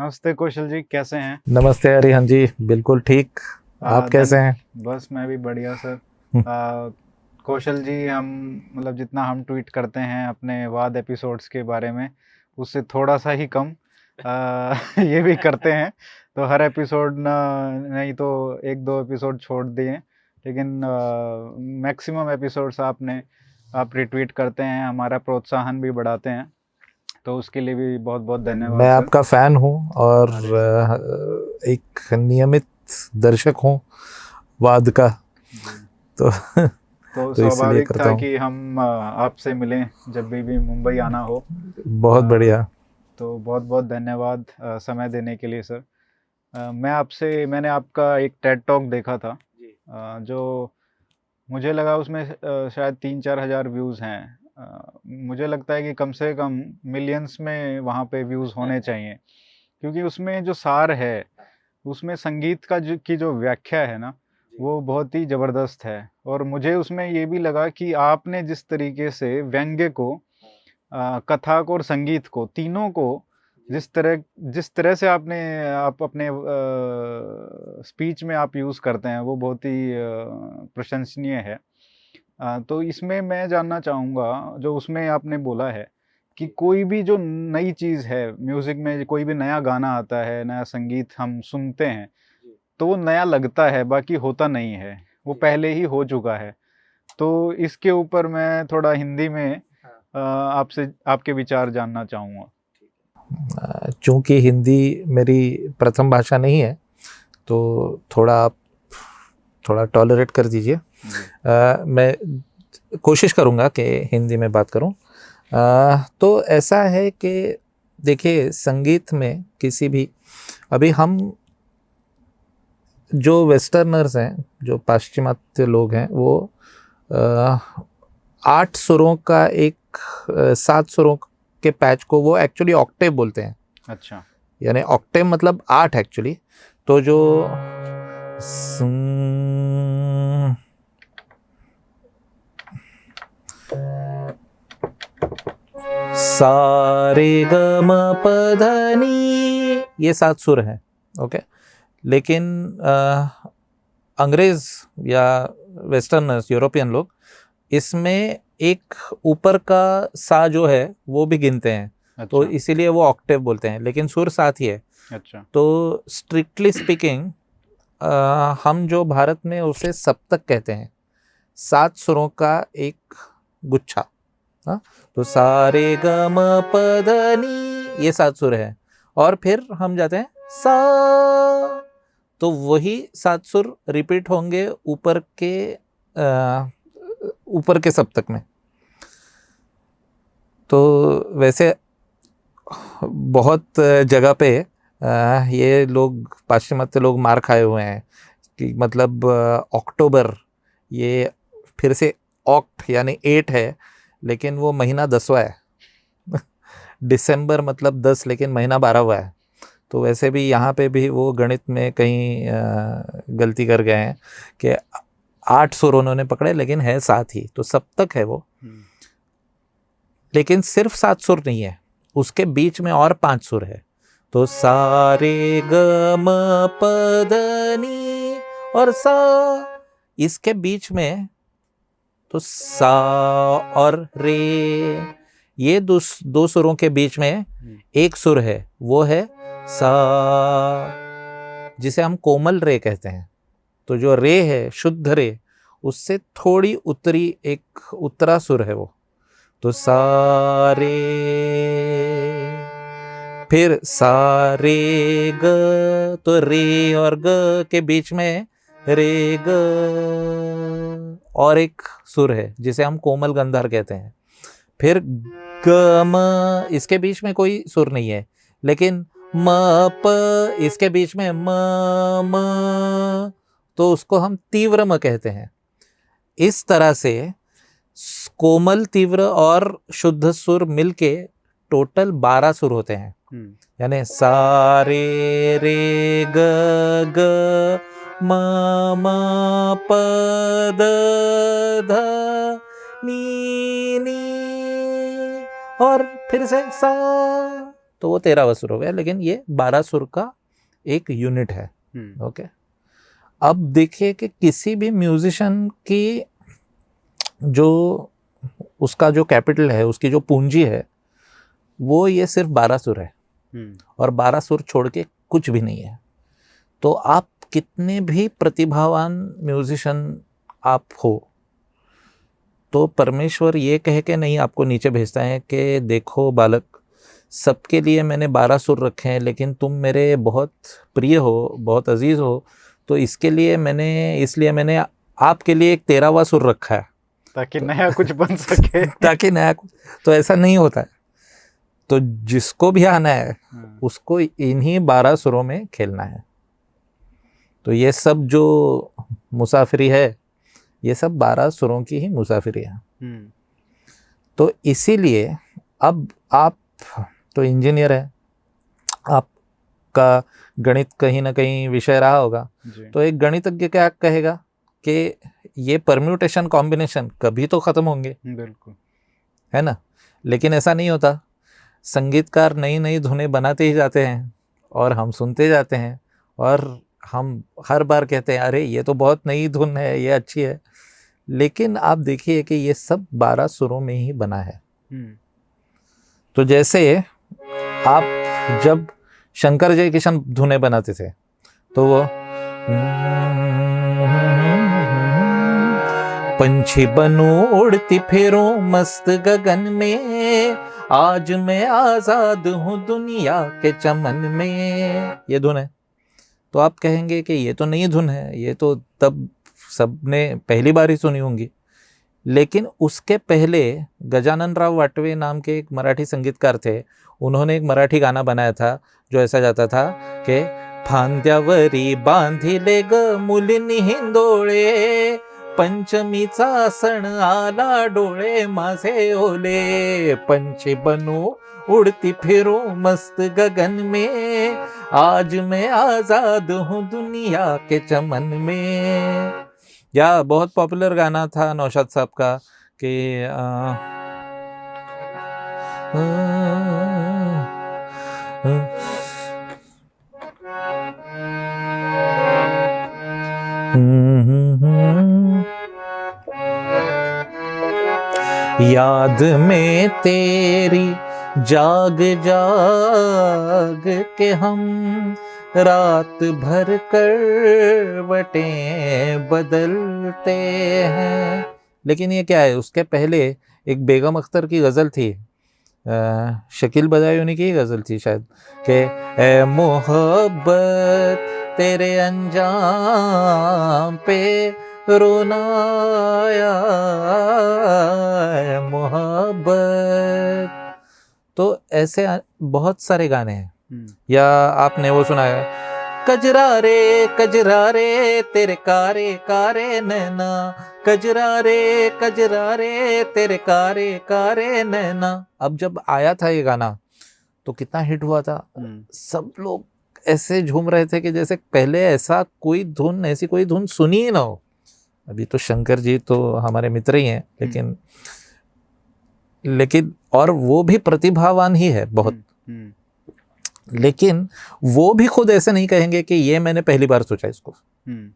नमस्ते कौशल जी कैसे हैं? नमस्ते हरिहन जी बिल्कुल ठीक। आप कैसे हैं? बस मैं भी बढ़िया सर। हम्म। कौशल जी हम मतलब जितना हम ट्वीट करते हैं अपने वाद एपिसोड्स के बारे में उससे थोड़ा सा ही कम आ, ये भी करते हैं। तो हर एपिसोड ना नहीं तो एक दो एपिसोड छोड़ दिए। लेकिन मैक्सिमम एपिसोड्स आपने आप रिट्वीट करते हैं हमारा प्रोत्साहन भी बढ़ाते हैं। तो उसके लिए भी बहुत बहुत धन्यवाद मैं आपका फ़ैन हूँ और एक नियमित दर्शक हूँ वाद का। तो तो इसलिए स्वाभाविक था कि हम आपसे मिलें जब भी भी मुंबई आना हो। बहुत। बढ़िया। तो बहुत बहुत धन्यवाद समय देने के लिए सर आ, मैं आपसे मैंने आपका एक टेड टॉक देखा था। आ, जो मुझे लगा उसमें शायद तीन चार हज़ार व्यूज़ हैं। मुझे लगता है कि कम से कम मिलियंस में वहाँ पे व्यूज़ होने चाहिए। क्योंकि उसमें जो सार है उसमें संगीत का जो की जो व्याख्या है ना वो बहुत ही ज़बरदस्त है। और मुझे उसमें ये भी लगा कि आपने जिस तरीके से व्यंग्य को आ, कथा को और संगीत को तीनों को जिस तरह जिस तरह से आपने आप अपने आ, स्पीच में आप यूज़ करते हैं वो बहुत ही प्रशंसनीय है। तो इसमें मैं जानना चाहूँगा जो उसमें आपने बोला है कि कोई भी जो नई चीज़ है म्यूज़िक में कोई भी नया गाना आता है नया संगीत हम सुनते हैं तो वो नया लगता है बाकी होता नहीं है वो पहले ही हो चुका है। तो इसके ऊपर मैं थोड़ा हिंदी में आपसे आपके विचार जानना चाहूँगा। चूँकि हिंदी मेरी प्रथम भाषा नहीं है तो थोड़ा आप थोड़ा टॉलरेट कर दीजिए। मैं कोशिश करूँगा कि हिंदी में बात करूँ। तो ऐसा है कि देखिए संगीत में किसी भी अभी हम जो वेस्टर्नर्स हैं जो पाश्चिमात्य लोग हैं वो आठ सुरों का एक सात सुरों के पैच को वो एक्चुअली ऑक्टेव बोलते हैं। अच्छा। यानी ऑक्टेव मतलब आठ एक्चुअली तो जो सारे ग म प ध नी ये सात सुर हैं ओके लेकिन अंग्रेज़ या वेस्टर्नर्स यूरोपियन लोग इसमें एक ऊपर का सा जो है वो भी गिनते हैं। अच्छा। तो अच्छा। इसीलिए वो ऑक्टेव बोलते हैं लेकिन सुर साथ ही है। अच्छा। तो स्ट्रिक्टली स्पीकिंग हम जो भारत में उसे सप्तक कहते हैं सात सुरों का एक गुच्छा हाँ? तो सारे ग म प ध नी, ये सात सुर है। और फिर हम जाते हैं सा। तो वही सात सुर रिपीट होंगे ऊपर के ऊपर के सप्तक में। तो वैसे बहुत जगह पे ये लोग, पाश्चिमात्य लोग मार खाए हुए हैं कि मतलब अक्टूबर, ये फिर से ऑक्ट यानी एट है लेकिन वो महीना दसवा है। दिसंबर मतलब दस लेकिन महीना बारहवा है। तो वैसे भी यहाँ पे भी वो गणित में कहीं गलती कर गए हैं कि आठ सुर उन्होंने पकड़े लेकिन है सात ही तो सब तक है वो। हम्म, लेकिन सिर्फ़ सात सुर नहीं है उसके बीच में और पाँच सुर है। तो सारे ग म प ध नी और सा इसके बीच में तो सा और रे। ये दो दो सुरों के बीच में हम्म, एक सुर है वो है सा जिसे हम कोमल रे कहते हैं। तो जो रे है शुद्ध रे उससे थोड़ी उत्तरी एक उत्तरा सुर है वो। तो सारे फिर सारे ग तो रे और ग के बीच में रे ग। और एक सुर है जिसे हम कोमल गंधर कहते हैं। फिर ग म इसके बीच में कोई सुर नहीं है लेकिन म प इसके बीच में म म तो उसको हम तीव्र म कहते हैं। इस तरह से कोमल तीव्र और शुद्ध सुर मिलके टोटल बारह सुर होते हैं। हम्म, यानी सा रे रे ग ग म म प ध नी। नी और फिर से सा। तो वो तेरहवा सुर हो गया लेकिन ये बारह सुर का एक यूनिट है। हम्म, ओके अब देखिए कि किसी भी म्यूजिशियन की जो उसका जो कैपिटल है उसकी जो पूंजी है वो ये सिर्फ़ बारह सुर है। हम्म, और बारह सुर छोड़ के कुछ भी नहीं है। तो आप कितने भी प्रतिभावान म्यूजिशियन आप हो तो परमेश्वर ये कह के नहीं आपको नीचे भेजता है कि देखो बालक सबके लिए मैंने बारह सुर रखे हैं लेकिन तुम मेरे बहुत प्रिय हो बहुत अज़ीज़ हो तो इसके लिए मैंने इसलिए मैंने आपके लिए एक तेरहवा सुर रखा है। ताकि नया कुछ बन सके। ताकि नया कुछ तो ऐसा नहीं होता है। तो जिसको भी आना है हाँ, उसको इन्हीं बारह सुरों में खेलना है। तो ये सब जो मुसाफिरी है ये सब बारह सुरों की ही मुसाफिरी है। हम्म, तो इसीलिए अब आप तो इंजीनियर है आपका गणित कहीं ना कहीं विषय रहा होगा। तो एक गणितज्ञ क्या कहेगा कि ये परम्यूटेशन कॉम्बिनेशन कभी तो ख़त्म होंगे। बिल्कुल। है ना? लेकिन ऐसा नहीं होता। संगीतकार नई नई धुनें बनाते ही जाते हैं और हम सुनते जाते हैं और हम हर बार कहते हैं अरे ये तो बहुत नई धुन है ये अच्छी है। लेकिन आप देखिए कि ये सब बारह सुरों में ही बना है। हम्म, तो जैसे आप जब शंकर जय किशन धुने बनाते थे तो वो पंछी बनो उड़ती फिरो मस्त गगन में आज मैं आज़ाद हूँ दुनिया के चमन में। ये धुन है। तो आप कहेंगे कि ये तो नई धुन है, ये तो तब सबने पहली बार ही सुनी होंगी। लेकिन उसके पहले गजानन राव वाटवे नाम के एक मराठी संगीतकार थे, उन्होंने एक मराठी गाना बनाया था, जो ऐसा जाता था कि, फांद्यावरी बांधिले ग मुलींनी हिंदोळे, पंचमीचा सण आला डोळे माझे ओले, पंछी बनू उड़ती फिरू मस्त गगन में आज मैं आज़ाद हूँ दुनिया के चमन में या बहुत पॉपुलर गाना था नौशाद साहब का कि अ, याद में तेरी जाग जाग के हम रात भर करवटें बदलते हैं। लेकिन ये क्या है? उसके पहले एक बेगम अख्तर की गज़ल थी। शकील बदायूनी की गज़ल थी शायद, कि ए मोहब्बत तेरे अंजाम पे रोना आया है मोहब्बत तो ऐसे बहुत सारे गाने हैं। हम्म, या आपने वो सुना है कजरा रे कजरा रे तेरे कारे कारे नैना। कजरा रे कजरा रे तेरे कारे कारे नैना। अब जब आया था ये गाना तो कितना हिट हुआ था। हम्म, सब लोग ऐसे झूम रहे थे कि जैसे पहले ऐसा कोई धुन ऐसी कोई धुन सुनी ही ना हो। अभी तो शंकर जी तो हमारे मित्र ही हैं लेकिन लेकिन और वो भी प्रतिभावान ही है बहुत। हम्म, लेकिन वो भी खुद ऐसे नहीं कहेंगे कि ये मैंने पहली बार सोचा इसको। हम्म,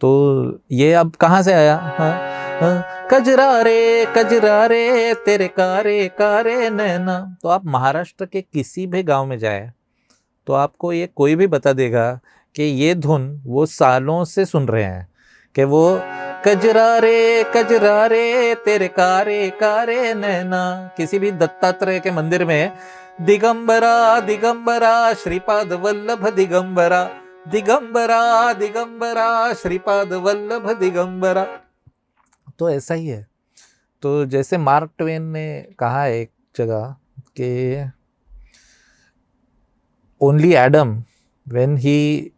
तो ये अब कहाँ से आया? हाँ, हाँ, कजरा रे कजरा रे तेरे कारे कारे नैना। तो आप महाराष्ट्र के किसी भी गाँव में जाए तो आपको ये कोई भी बता देगा कि ये धुन वो सालों से सुन रहे हैं कि वो कजरा रे कजरा रे, तेरे कारे कारे नैना। किसी भी दत्तात्रेय के मंदिर में, दिगंबरा दिगंबरा, श्रीपाद वल्लभ दिगंबरा दिगंबरा दिगंबरा, श्रीपाद वल्लभ दिगंबरा। तो ऐसा ही है। तो जैसे मार्क ट्वेन ने कहा एक जगह कि only Adam when he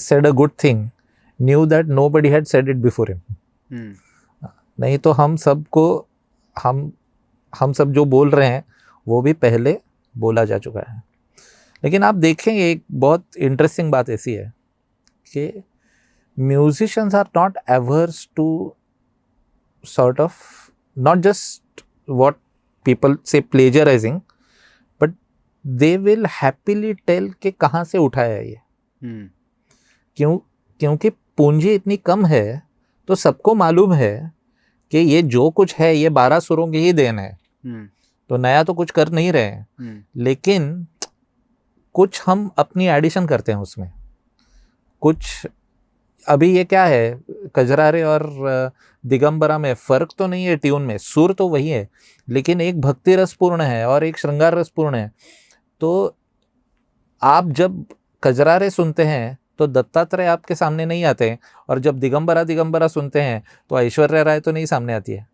said a good thing knew that nobody had it it before hmm, नहीं तो हम सबको हम हम सब जो बोल रहे हैं वो भी पहले बोला जा चुका है। लेकिन आप देखेंगे एक बहुत इंटरेस्टिंग बात ऐसी है कि musicians are not averse to sort of not just what people say plagiarising but they will happily tell के कहाँ से उठाया ये। हम्म क्यों क्योंकि पूंजी इतनी कम है तो सबको मालूम है कि ये जो कुछ है ये बारह सुरों की ही देन है। हम्म। तो नया तो कुछ कर नहीं रहे हम्म। लेकिन कुछ हम अपनी एडिशन करते हैं उसमें। कुछ अभी ये क्या है कजरारे और दिगंबरा में फ़र्क तो नहीं है ट्यून में सुर तो वही है लेकिन एक भक्ति रसपूर्ण है और एक श्रृंगार रसपूर्ण है। तो आप जब कजरारे सुनते हैं तो दत्तात्रेय आपके सामने नहीं आते हैं और जब दिगंबरा दिगंबरा सुनते हैं तो ऐश्वर्या राय तो नहीं सामने आती है।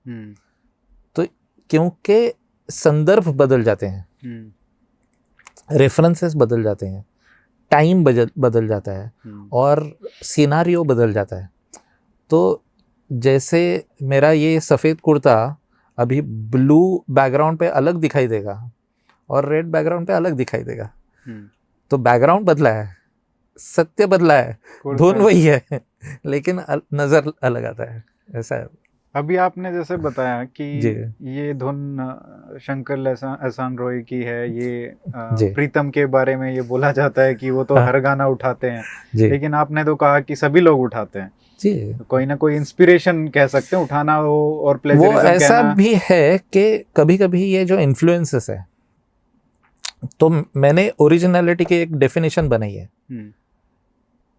तो क्योंकि संदर्भ बदल जाते हैं हम्म। रेफरेंसेस बदल जाते हैं टाइम बदल बदल जाता है हम्म। और सिनारियो बदल जाता है। तो जैसे मेरा ये सफ़ेद कुर्ता अभी ब्लू बैकग्राउंड पे अलग दिखाई देगा और रेड बैकग्राउंड पे अलग दिखाई देगा। हम्म। तो बैकग्राउंड बदला है। सत्य बदला है धुन वही है लेकिन अल- नज़र अलग आता है ऐसा है। अभी आपने जैसे बताया कि ये धुन शंकर एहसान रॉय की है ये प्रीतम के बारे में ये बोला जाता है कि वो तो हाँ। हर गाना उठाते हैं लेकिन आपने तो कहा कि सभी लोग उठाते हैं। जी। तो कोई ना कोई इंस्पिरेशन कह सकते हैं उठाना हो और वो ऐसा कहना। भी है कि कभी कभी ये जो इन्फ्लुएंसेस है तो मैंने ओरिजिनलिटी की एक डेफिनेशन बनाई है। हम्म,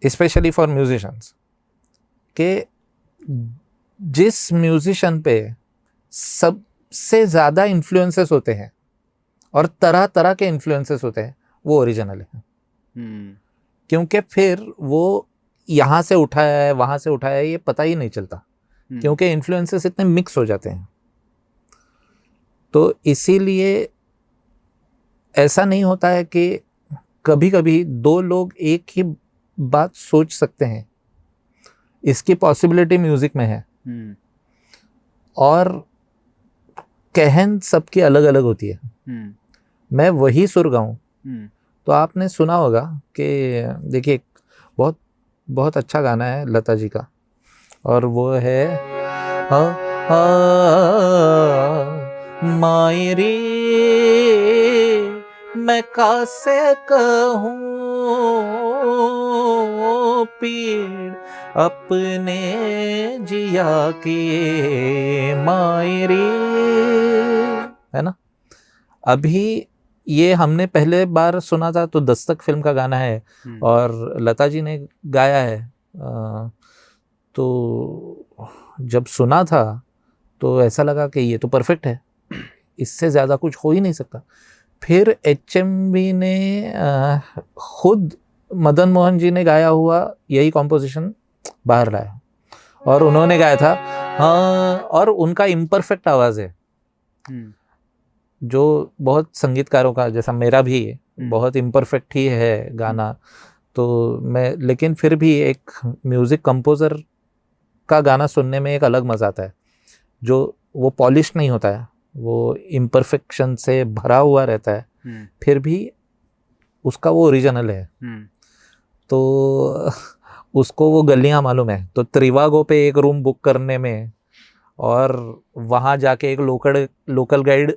स्पेशली फॉर म्यूजिशंस के जिस म्यूजिशन पे सबसे ज़्यादा इन्फ्लुएंसेस होते हैं और तरह तरह के इन्फ्लुएंसेस होते हैं वो ओरिजिनल है। हम्म, क्योंकि फिर वो यहाँ से उठाया है वहाँ से उठाया है ये पता ही नहीं चलता हम्म, क्योंकि इन्फ्लुएंसेस इतने मिक्स हो जाते हैं। तो इसीलिए ऐसा नहीं होता है कि कभी कभी दो लोग एक ही बात सोच सकते हैं। इसकी पॉसिबिलिटी म्यूज़िक में है। हम्म, और कहन सबकी अलग अलग होती है। हम्म, मैं वही सुर गाऊं। हम्म, तो आपने सुना होगा कि देखिए बहुत बहुत अच्छा गाना है लता जी का। और वो है आ, आ, मायरी मैं कासे कहूँ पीड़ अपने जिया की मायरी। है ना? अभी ये हमने पहले बार सुना था तो दस्तक फ़िल्म का गाना है हम्म, और लता जी ने गाया है। अ, तो जब सुना था तो ऐसा लगा कि ये तो परफेक्ट है। इससे ज़्यादा कुछ हो ही नहीं सकता। फिर एच ने खुद मदन मोहन जी ने गाया हुआ यही कॉम्पोजिशन बाहर लाया। और उन्होंने गाया था हाँ और उनका इम्परफेक्ट आवाज़ है। हम्म, जो बहुत संगीतकारों का जैसा मेरा भी है, हम्म, बहुत इम्परफेक्ट ही है गाना। तो मैं लेकिन फिर भी एक म्यूज़िक कंपोज़र का गाना सुनने में एक अलग मज़ा आता है। जो वो पॉलिश नहीं होता है वो इम्परफेक्शन से भरा हुआ रहता है। हम्म, फिर भी उसका वो ओरिजिनल है। तो उसको वो गलियाँ मालूम है। तो त्रिवागो पे एक रूम बुक करने में और वहाँ जाके एक लोकल लोकल गाइड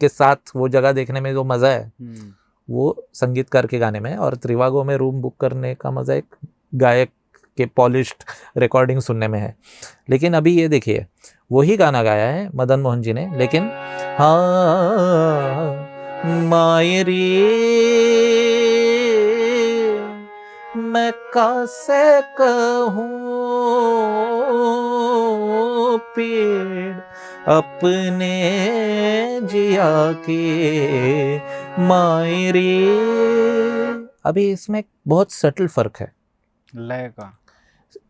के साथ वो जगह देखने में जो मज़ा है हम्म, वो संगीतकार के गाने में। और त्रिवागो में रूम बुक करने का मज़ा एक गायक के पॉलिश्ड रिकॉर्डिंग सुनने में है। लेकिन अभी ये देखिए वही गाना गाया है मदन मोहन जी ने लेकिन हाँ मायरी मैं कैसे कहूँ पीड़ अपने जिया के मायरी। अभी इसमें बहुत सटल फ़र्क है। लय का।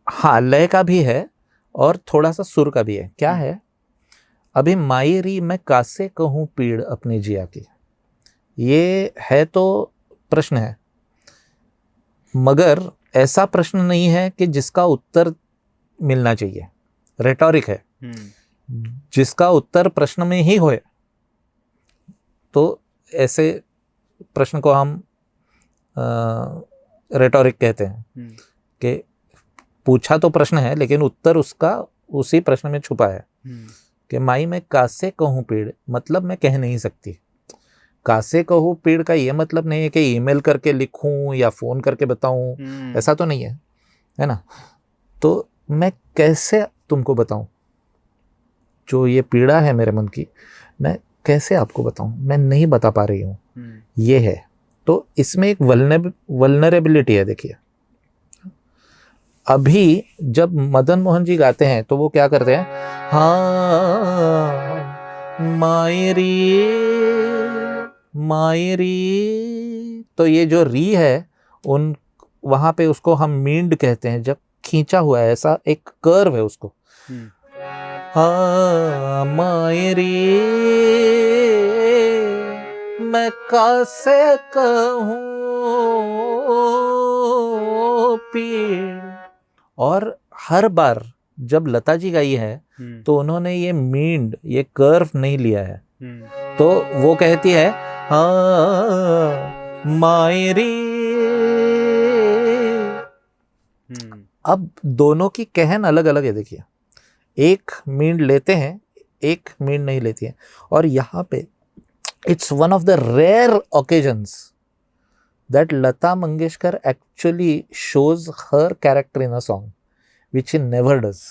हाँ लय का भी है और थोड़ा सा सुर का भी है। क्या हम्म। है? अभी मायरी मैं कासे कहूँ पीड़ अपनी जिया की। ये है तो प्रश्न है। मगर ऐसा प्रश्न नहीं है कि जिसका उत्तर मिलना चाहिए। रेटोरिक है। हम्म, जिसका उत्तर प्रश्न में ही होए तो ऐसे प्रश्न को हम रेटोरिक कहते हैं हम्म, कि पूछा तो प्रश्न है लेकिन उत्तर उसका उसी प्रश्न में छुपा है हम्म, कि माई मैं कासे कहूँ पीड़ मतलब मैं कह नहीं सकती। कासे कहूँ पीड़ का ये मतलब नहीं है कि ईमेल करके लिखूं या फ़ोन करके बताऊँ हम्म, ऐसा तो नहीं है है ना? तो मैं कैसे तुमको बताऊँ? जो ये पीड़ा है मेरे मन की मैं कैसे आपको बताऊँ? मैं नहीं बता पा रही हूँ। हम्म, ये है। तो इसमें एक वल्नरेबिलिटी है देखिए। अभी जब मदन मोहन जी गाते हैं तो वो क्या करते हैं? हाँ मायरी। मायरी। तो ये जो री है उन वहाँ पे उसको हम मींड कहते हैं जब खींचा हुआ है ऐसा एक कर्व है उसको। हम्म, हाँ मायरी मैं कैसे कहूँ पीड़। और हर बार जब लता जी गाई है हम्म, तो उन्होंने ये मींड ये कर्व नहीं लिया है। तो वो कहती है हाँ मायरी। अब दोनों की कहन अलग अलग है, देखिए। एक मींड लेते हैं, एक मींड नहीं लेती है। और यहाँ पे it's one of the rare occasions that Lata Mangeshkar actually shows her character in a song which in never does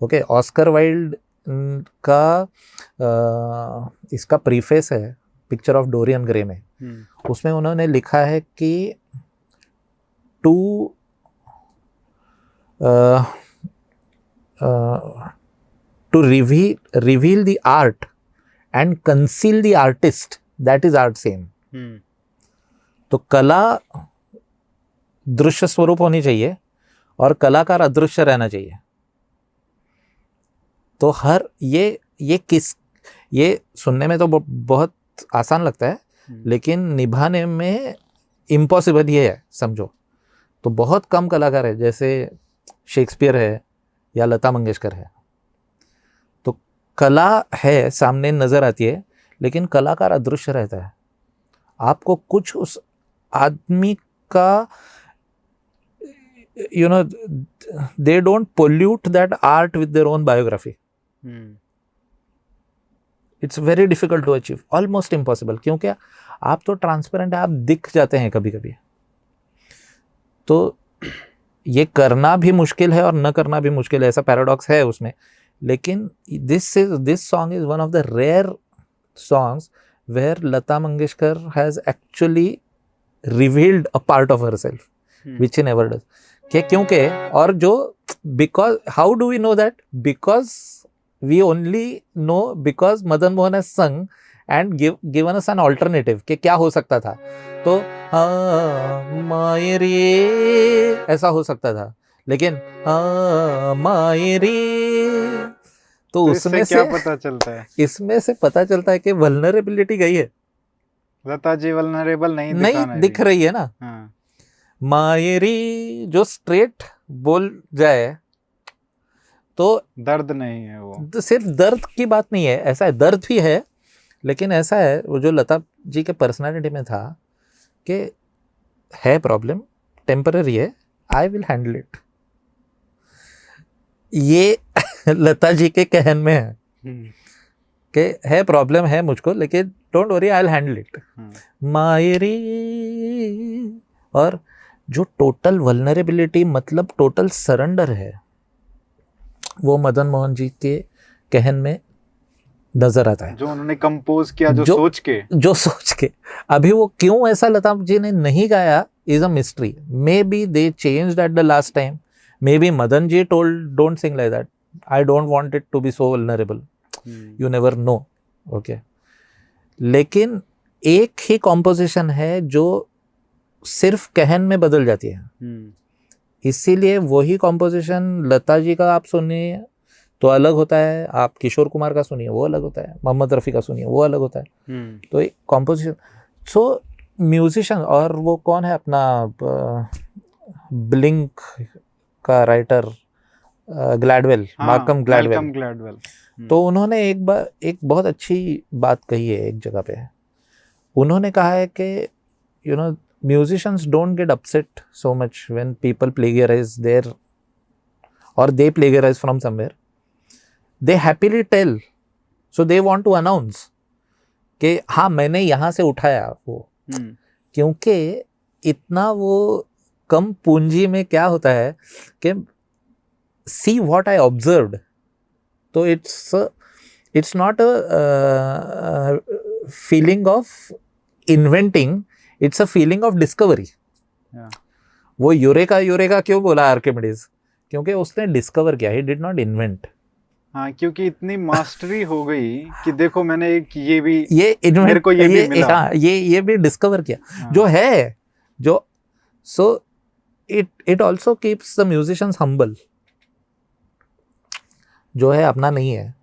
okay Oscar Wilde का अ, इसका प्रीफेस है पिक्चर ऑफ़ डोरियन ग्रे में। हम्म, उसमें उन्होंने लिखा है कि to to reveal reveal the art and conceal the artist that is art same तो कला दृश्य स्वरूप होनी चाहिए और कलाकार अदृश्य रहना चाहिए। तो हर ये ये किस ये सुनने में तो बहुत आसान लगता है हम्म, लेकिन निभाने में इम्पॉसिबल ये है समझो। तो बहुत कम कलाकार है जैसे शेक्सपियर है या लता मंगेशकर है। तो कला है सामने नज़र आती है लेकिन कलाकार अदृश्य रहता है। आपको कुछ उस आदमी का you know they don't pollute that art with their own biography it's very difficult to achieve almost impossible क्योंकि आप तो ट्रांसपेरेंट है आप दिख जाते हैं कभी कभी तो ये करना भी मुश्किल है और न करना भी मुश्किल है ऐसा पैराडॉक्स है उसमें। लेकिन this is this song is one of the rare songs where Lata Mangeshkar has actually revealed a part of her self which in ever does क्योंकि और जो because how do we know that because we only know because Madan Mohan has sung and given us an alternative कि क्या हो सकता था। तो हाँ मायरी ऐसा हो सकता था। लेकिन हाँ मायरी तो तो उसमें क्या से पता चलता है? इसमें से पता चलता है कि वल्नरेबिलिटी गई है। लता जी वल्नरेबल नहीं नहीं दिख रही। है ना। हाँ, मायरी जो स्ट्रेट बोल जाए तो दर्द नहीं है वो। तो सिर्फ़ दर्द की बात नहीं है ऐसा है दर्द भी है लेकिन ऐसा है वो जो लता जी के पर्सनालिटी में था कि है प्रॉब्लम टेम्पररी है आई विल हैंडल इट ये लता जी के कहन में है हम्म, कि है प्रॉब्लम है मुझको लेकिन don't worry I will handle it मायरी और जो टोटल वल्नरेबिलिटी मतलब टोटल सरेंडर है वो मदन मोहन जी के कहन में नज़र आता है। जो उन्होंने कंपोज किया जो, जो- सोच के। जो सोच के। अभी वो क्यों ऐसा लता जी ने नहीं गाया is a mystery maybe they change at the last time maybe Madan ji told don't sing like that I don't want it to be so vulnerable you never know okay लेकिन एक ही कॉम्पोजिशन है जो सिर्फ़ कहन में बदल जाती है। हम्म, इसीलिए वही कॉम्पोजिशन लता जी का आप सुनिए तो अलग होता है। आप किशोर कुमार का सुनिए वो अलग होता है। मोहम्मद रफ़ी का सुनिए वो अलग होता है। हम्म, तो एक कॉम्पोजिशन सो म्यूजिशन और वो कौन है अपना ब्लिंक का राइटर ग्लैडवेल मार्कम ग्लैडवेल तो उन्होंने एक बार एक बहुत अच्छी बात कही है एक जगह पे। उन्होंने कहा है कि you know musicians don't get upset so much when people plagiarize their or they plagiarize from somewhere they happily tell so they want to announce कि हाँ मैंने यहाँ से उठाया वो हम्म, क्योंकि इतना वो कम पूंजी में क्या होता है कि सी व्हाट आई ऑब्जर्व्ड तो it's it's not a feeling of inventing it's a feeling of discovery वो यूरेका यूरेका क्यों बोला आर्किमिडीज क्योंकि उसने डिस्कवर किया ही डिड नॉट इन्वेंट हाँ क्योंकि इतनी मास्टरी हो गई कि देखो मैंने एक ये भी ये इन्वेंट मेरे को ये भी मिला। हाँ ये ये भी डिस्कवर किया। हाँ, जो है जो so it it also keeps the musicians humble जो है अपना नहीं है।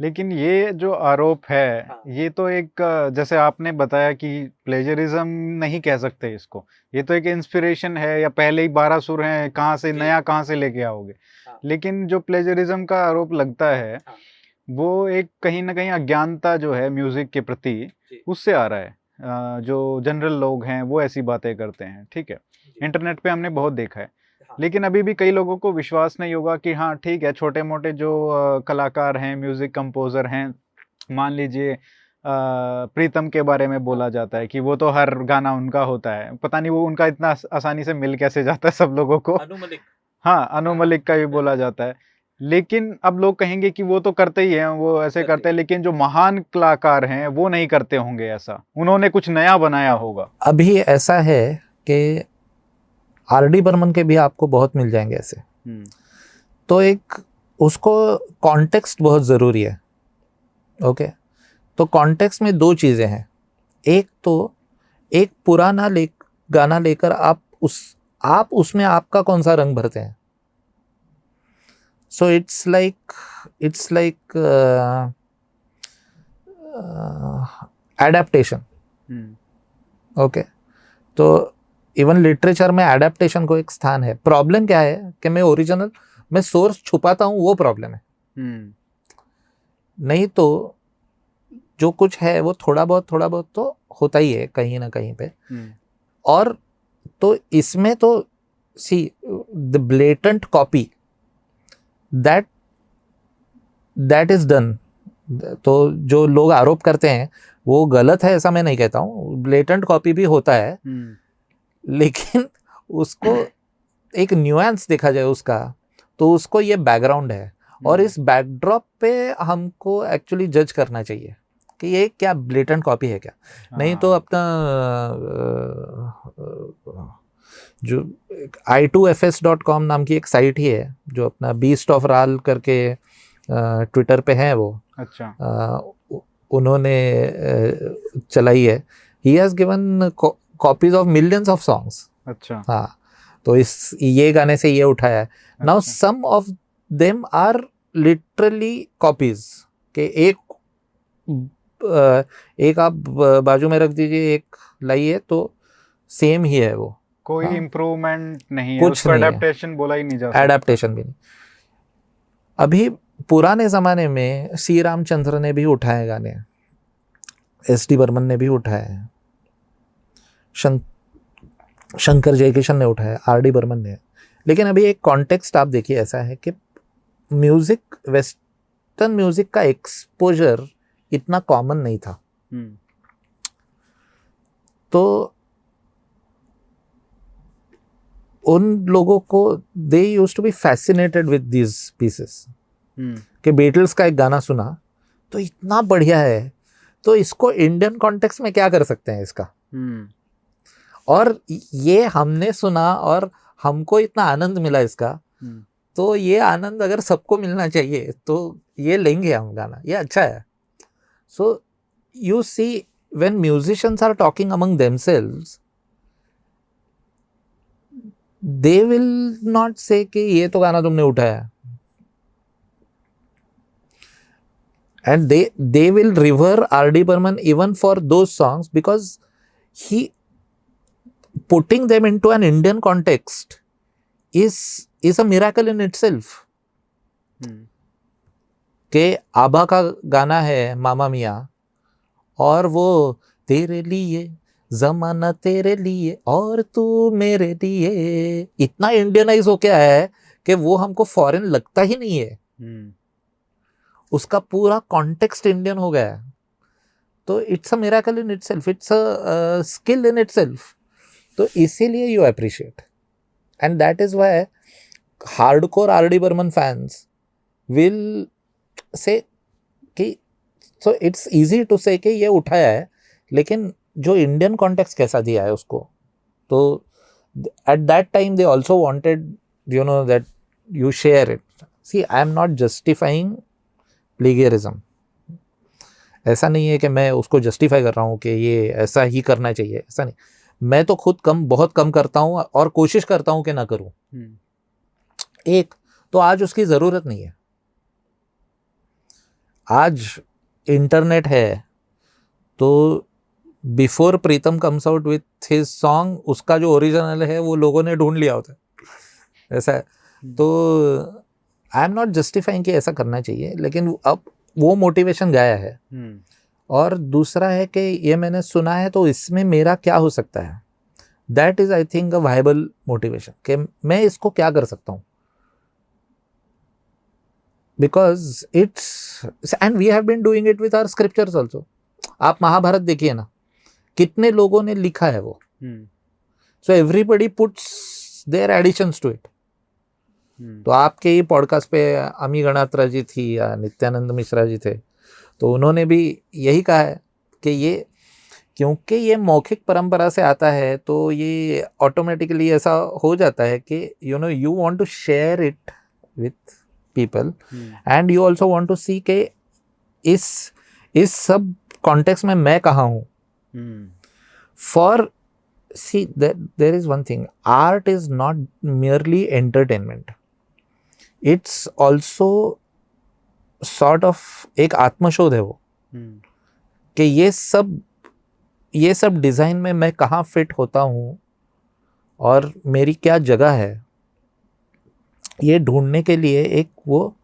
लेकिन ये जो आरोप है हाँ। ये तो एक जैसे आपने बताया कि प्लेजरिज्म नहीं कह सकते इसको ये तो एक इंस्पिरेशन है या पहले ही बारह सुर हैं कहाँ से नया कहाँ से लेके आओगे हाँ। लेकिन जो प्लेजरिज्म का आरोप लगता है हाँ। वो एक कहीं ना कहीं अज्ञानता जो है म्यूज़िक के प्रति उससे आ रहा है जो जनरल लोग हैं वो ऐसी बातें करते हैं ठीक है इंटरनेट पे हमने बहुत देखा है हाँ। लेकिन अभी भी कई लोगों को विश्वास नहीं होगा कि हाँ ठीक है छोटे मोटे जो कलाकार हैं म्यूज़िक कंपोजर हैं मान लीजिए प्रीतम के बारे में बोला जाता है कि वो तो हर गाना उनका होता है। पता नहीं वो उनका इतना आसानी से मिल कैसे जाता है सब लोगों को। हाँ अनु मलिक का भी बोला जाता है। लेकिन अब लोग कहेंगे कि वो तो करते ही हैं वो ऐसे करते करते हैं। लेकिन जो महान कलाकार हैं वो नहीं करते होंगे ऐसा। उन्होंने कुछ नया बनाया होगा। अभी ऐसा है कि आर डी बर्मन के भी आपको बहुत मिल जाएँगे ऐसे। हम्म, तो एक उसको कॉन्टेक्स्ट बहुत ज़रूरी है ओके तो कॉन्टेक्स्ट में दो चीज़ें हैं। एक तो एक पुराना ले गाना लेकर आप उस आप उसमें आपका कौन सा रंग भरते हैं? So it's like it's like adaptation okay तो इवन लिटरेचर में एडेप्टेशन को एक स्थान है। प्रॉब्लम क्या है कि मैं ओरिजिनल मैं सोर्स छुपाता हूँ वो प्रॉब्लम है। हम्म, नहीं तो जो कुछ है वो थोड़ा बहुत थोड़ा बहुत तो होता ही है कहीं ना कहीं पे। हम्म, और तो इसमें तो see the blatant copy that that is done तो जो लोग आरोप करते हैं वो गलत है ऐसा मैं नहीं कहता हूँ। ब्लेटेंट कॉपी भी होता है। हम्म, लेकिन उसको एक न्यूएंस देखा जाए उसका तो उसको ये बैकग्राउंड है। और हम्म, इस बैकड्रॉप पे हमको एक्चुअली जज करना चाहिए कि ये क्या ब्लेटेंट कॉपी है क्या? नहीं तो हाँ, अपना जो I two F S dot com नाम की एक साइट ही है जो अपना बीस्ट ऑफ़ राल करके ट्विटर पे है वो। अच्छा। उन्होंने चलाई है। He has given copies of millions of songs अच्छा। हाँ तो इस ये गाने से ये उठाया है। Now some of them are literally copies के एक एक आप बाजू में रख दीजिए एक लाइए तो सेम ही है वो। कोई हाँ। इम्प्रूवमेंट नहीं है कुछ नहीं बोला ही नहीं जा सकता। एडेप्टेशन भी नहीं। अभी पुराने ज़माने में सी रामचंद्र ने भी उठाए गाने। एस डी बर्मन ने भी उठाए शं, शंकर जयकिशन ने उठाया आर डी बर्मन ने। लेकिन अभी एक कॉन्टेक्स्ट आप देखिए ऐसा है कि म्यूज़िक वेस्टर्न म्यूज़िक का एक्सपोजर इतना कॉमन नहीं था। हम्म, तो उन लोगों को they use to be fascinated with these pieces कि बीटल्स का एक गाना सुना तो इतना बढ़िया है। तो इसको इंडियन कॉन्टेक्स्ट में क्या कर सकते हैं इसका? हम्म, और ये हमने सुना और हमको इतना आनंद मिला इसका। हम्म। तो ये आनंद अगर सबको मिलना चाहिए तो ये लेंगे हम गाना ये अच्छा है। So you see when musicians are talking among themselves they will not say कि ये तो गाना तुमने उठाया। And they they will revere R D Burman even for those songs because he putting them into an Indian context is is a miracle in itself. Hmm, कि आभा का गाना है मामा मिया और वो तेरे लिए जमाना तेरे लिए और तू मेरे लिए। इतना इंडियनाइज हो क्या है कि वो हमको फॉरेन लगता ही नहीं है। हम्म, उसका पूरा कॉन्टेक्स्ट इंडियन हो गया है। तो it's a miracle in itself it's a skill in itself तो इसीलिए you appreciate and that is why hardcore R D Burman fans will say कि so it's easy to say कि ये उठाया है, लेकिन जो इंडियन कॉन्टेक्स्ट कैसा दिया है उसको? तो at that time they also wanted you know that you share it see I am not justifying plagiarism ऐसा नहीं है कि मैं उसको जस्टिफाई कर रहा हूँ कि ये ऐसा ही करना चाहिए, ऐसा नहीं. मैं तो खुद कम बहुत कम करता हूँ और कोशिश करता हूँ कि ना करूँ। एक तो आज उसकी ज़रूरत नहीं है। आज इंटरनेट है तो before Pritam comes out with his song उसका जो ओरिजिनल है वो लोगों ने ढूंढ लिया होता है। ऐसा है। तो आई एम नॉट जस्टिफाइंग कि ऐसा करना चाहिए लेकिन अब वो मोटिवेशन गया है। और दूसरा है कि ये मैंने सुना है तो इसमें मेरा क्या हो सकता है? That is I think a viable motivation कि मैं इसको क्या कर सकता हूँ? Because it's and we have been doing it with our scriptures also आप महाभारत देखिए ना कितने लोगों ने लिखा है वो। So everybody puts their additions to it तो आपके ही पॉडकास्ट पे अमी गणात्रा जी थी या नित्यानंद मिश्रा जी थे तो उन्होंने भी यही कहा है कि ये क्योंकि ये मौखिक परंपरा से आता है तो ये ऑटोमेटिकली ऐसा हो जाता है कि you know you want to share it with people and you also want to see के इस इस सब कॉन्टेक्स्ट में मैं कहा हूँ। For see there is one thing art is not merely entertainment it's also sort of एक आत्मशोध है वो hmm. कि ये सब ये सब डिज़ाइन में मैं कहाँ फिट होता हूँ और मेरी क्या जगह है ये ढूँढने के लिए एक वो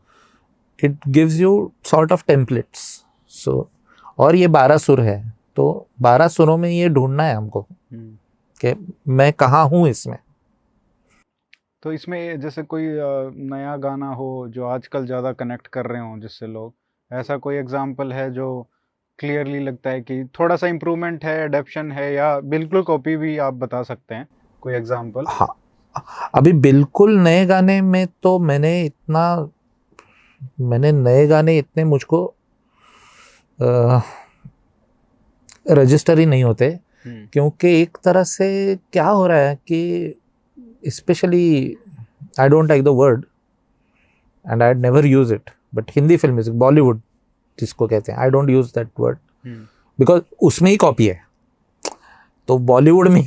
it gives you sort of templates so और ये बारह सुर है तो बारह सुरों में ये ढूंढना है हमको hmm. कि मैं कहाँ हूँ इसमें तो इसमें जैसे कोई नया गाना हो जो आजकल ज़्यादा कनेक्ट कर रहे हो जिससे लोग ऐसा कोई एग्जांपल है जो क्लियरली लगता है कि थोड़ा सा इम्प्रूवमेंट है एडेप्शन है या बिल्कुल कॉपी भी आप बता सकते हैं कोई एग्जांपल हाँ अभी बिल्कुल नए गाने में तो मैंने इतना मैंने नए गाने इतने मुझको रजिस्टर ही नहीं होते हम्म। क्योंकि एक तरह से क्या हो रहा है कि especially I don't like the word and I never use it but Hindi film music Bollywood जिसको कहते हैं I don't use that word because उसमें ही कॉपी है. तो बॉलीवुड में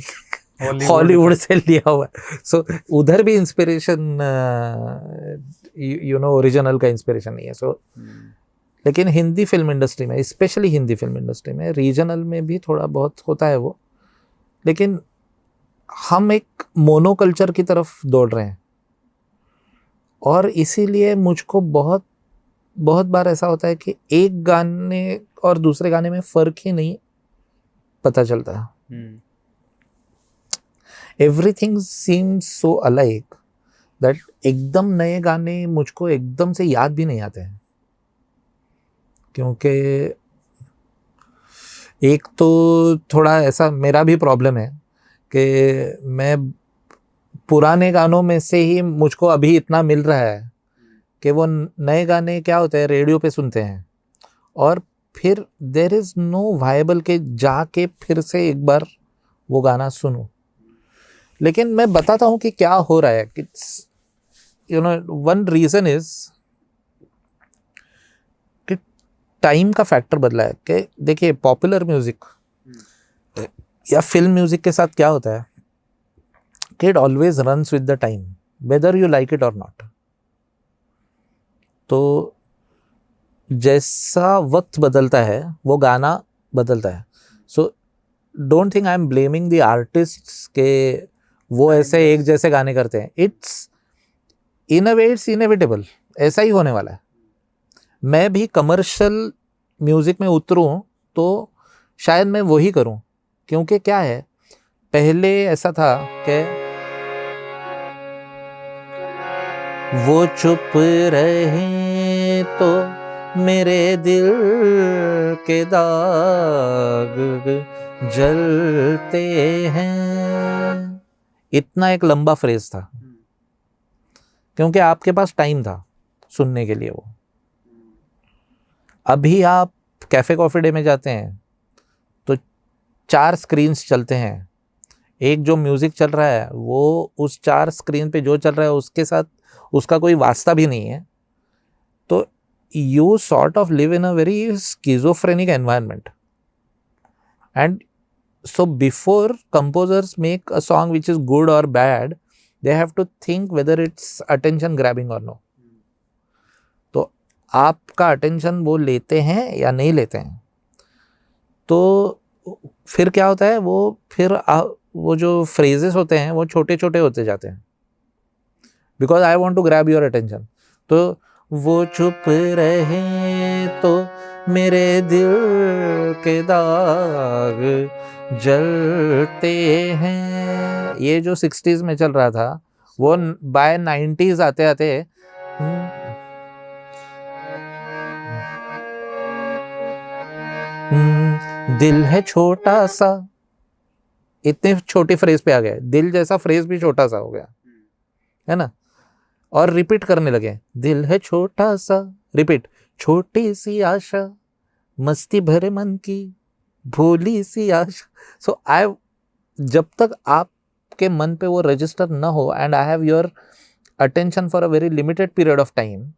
हॉलीवुड से लिया हुआ है. सो so, उधर भी इंस्पिरेशन यू नो ओरिजिनल का इंस्पिरेशन नहीं है. So so, hmm. लेकिन हिंदी फ़िल्म इंडस्ट्री में स्पेशली हिंदी फ़िल्म इंडस्ट्री में रीजनल में भी थोड़ा बहुत होता है वो. लेकिन हम एक मोनोकल्चर की तरफ़ दौड़ रहे हैं। और इसीलिए मुझको बहुत बहुत बार ऐसा होता है कि एक गाने और दूसरे गाने में फ़र्क ही नहीं पता चलता है। Everything seems so alike that एकदम नए गाने मुझको एकदम से याद भी नहीं आते हैं। क्योंकि एक तो थोड़ा ऐसा मेरा भी प्रॉब्लम है कि मैं पुराने गानों में से ही मुझको अभी इतना मिल रहा है कि वो नए गाने क्या होते हैं, रेडियो पे सुनते हैं। और फिर देर इज़ नो वायबल के जाके फिर से एक बार वो गाना सुनूं। लेकिन मैं बताता हूँ कि क्या हो रहा है। कि you know one reason is कि टाइम का फैक्टर बदला है। कि देखिए पॉपुलर म्यूज़िक या फ़िल्म म्यूज़िक के साथ क्या होता है? कि it always runs with the time whether you like it और नॉट तो जैसा वक्त बदलता है, वो गाना बदलता है। So don't think I am blaming the artist के वो ऐसे एक जैसे गाने करते हैं। It's in a way it's inevitable ऐसा ही होने वाला है। मैं भी कमर्शियल म्यूज़िक में उतरूँ तो शायद मैं वही करूँ। क्योंकि क्या है, पहले ऐसा था कि वो चुप रहे तो मेरे दिल के दाग जलते हैं। इतना एक लंबा फ्रेज था। क्योंकि आपके पास टाइम था सुनने के लिए वो। अभी आप कैफ़े कॉफ़ी डे में जाते हैं चार स्क्रीन्स चलते हैं। एक जो म्यूज़िक चल रहा है, वो उस चार स्क्रीन पे जो चल रहा है, उसके साथ उसका कोई वास्ता भी नहीं है। तो you sort of live in a very schizophrenic environment and so before composers make a song which is good or bad, they have to think whether it's attention grabbing or no. तो आपका attention वो लेते हैं या नहीं लेते हैं? तो फिर क्या होता है वो फिर आ, वो जो फ्रेजेस होते हैं वो छोटे छोटे होते जाते हैं। Because I want to grab your attention तो वो चुप रहे तो मेरे दिल के दाग जलते हैं। ये जो सिक्सटीज में चल रहा था वो बाय नाइन्टीज आते आते दिल है छोटा सा। इतने छोटी फ्रेज पे आ गया दिल जैसा फ्रेज भी छोटा सा हो गया। है ना? और रिपीट करने लगे दिल है छोटा सा। रिपीट छोटी सी आशा, मस्ती भरे मन की, भोली सी आशा। सो आई जब तक आपके मन पे वो रजिस्टर ना हो and I have your attention for a very limited period of time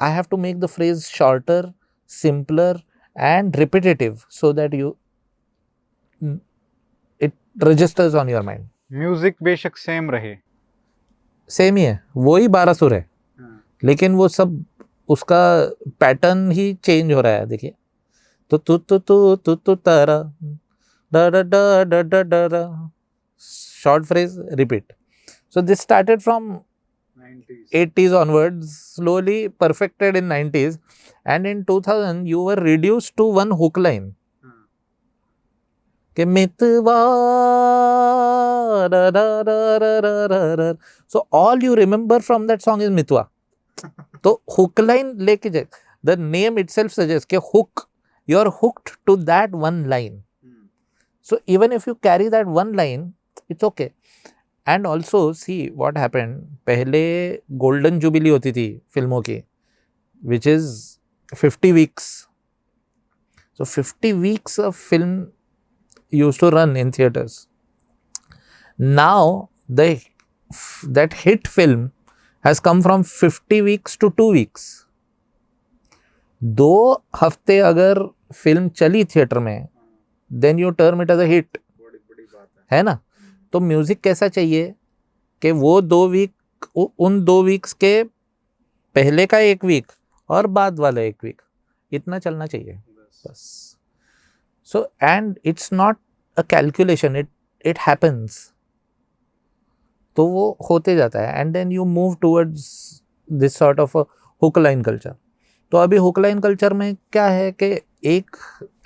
I have to make the phrase shorter simpler and repetitive so that you it registers on your mind music बेशक same रहे। Same ही है। वो ही बारह सुर है। लेकिन वो सब उसका पैटर्न ही चेंज हो रहा है देखिए। तो तु तु तु तु तु तारा डा डा डा डा डा डा डा short phrase repeat. So this started from 80s onwards slowly perfected in 90s and in 2000 you were reduced to one hook line da. so all you remember from that song is मितवा तो hook line लेके जाए the name itself suggest कि hook you are hooked to that one line so even if you carry that one line it's okay and also see what happen पहले golden jubilee होती थी फ़िल्मों की which is fifty weeks so fifty weeks of film use to run in theatres now the that hit film has come from 50 weeks to 2 weeks. दो हफ़्ते अगर film चली theatre में then you term it as a hit है ना? तो music कैसा चाहिए? कि वो दो वीक उन दो वीक्स के पहले का एक वीक और बाद वाला एक वीक इतना चलना चाहिए। बस। So and it's not a calculation it it happens तो वो होते जाता है। And then you move towards this sort of hook line culture तो अभी हुक लाइन कल्चर में क्या है कि एक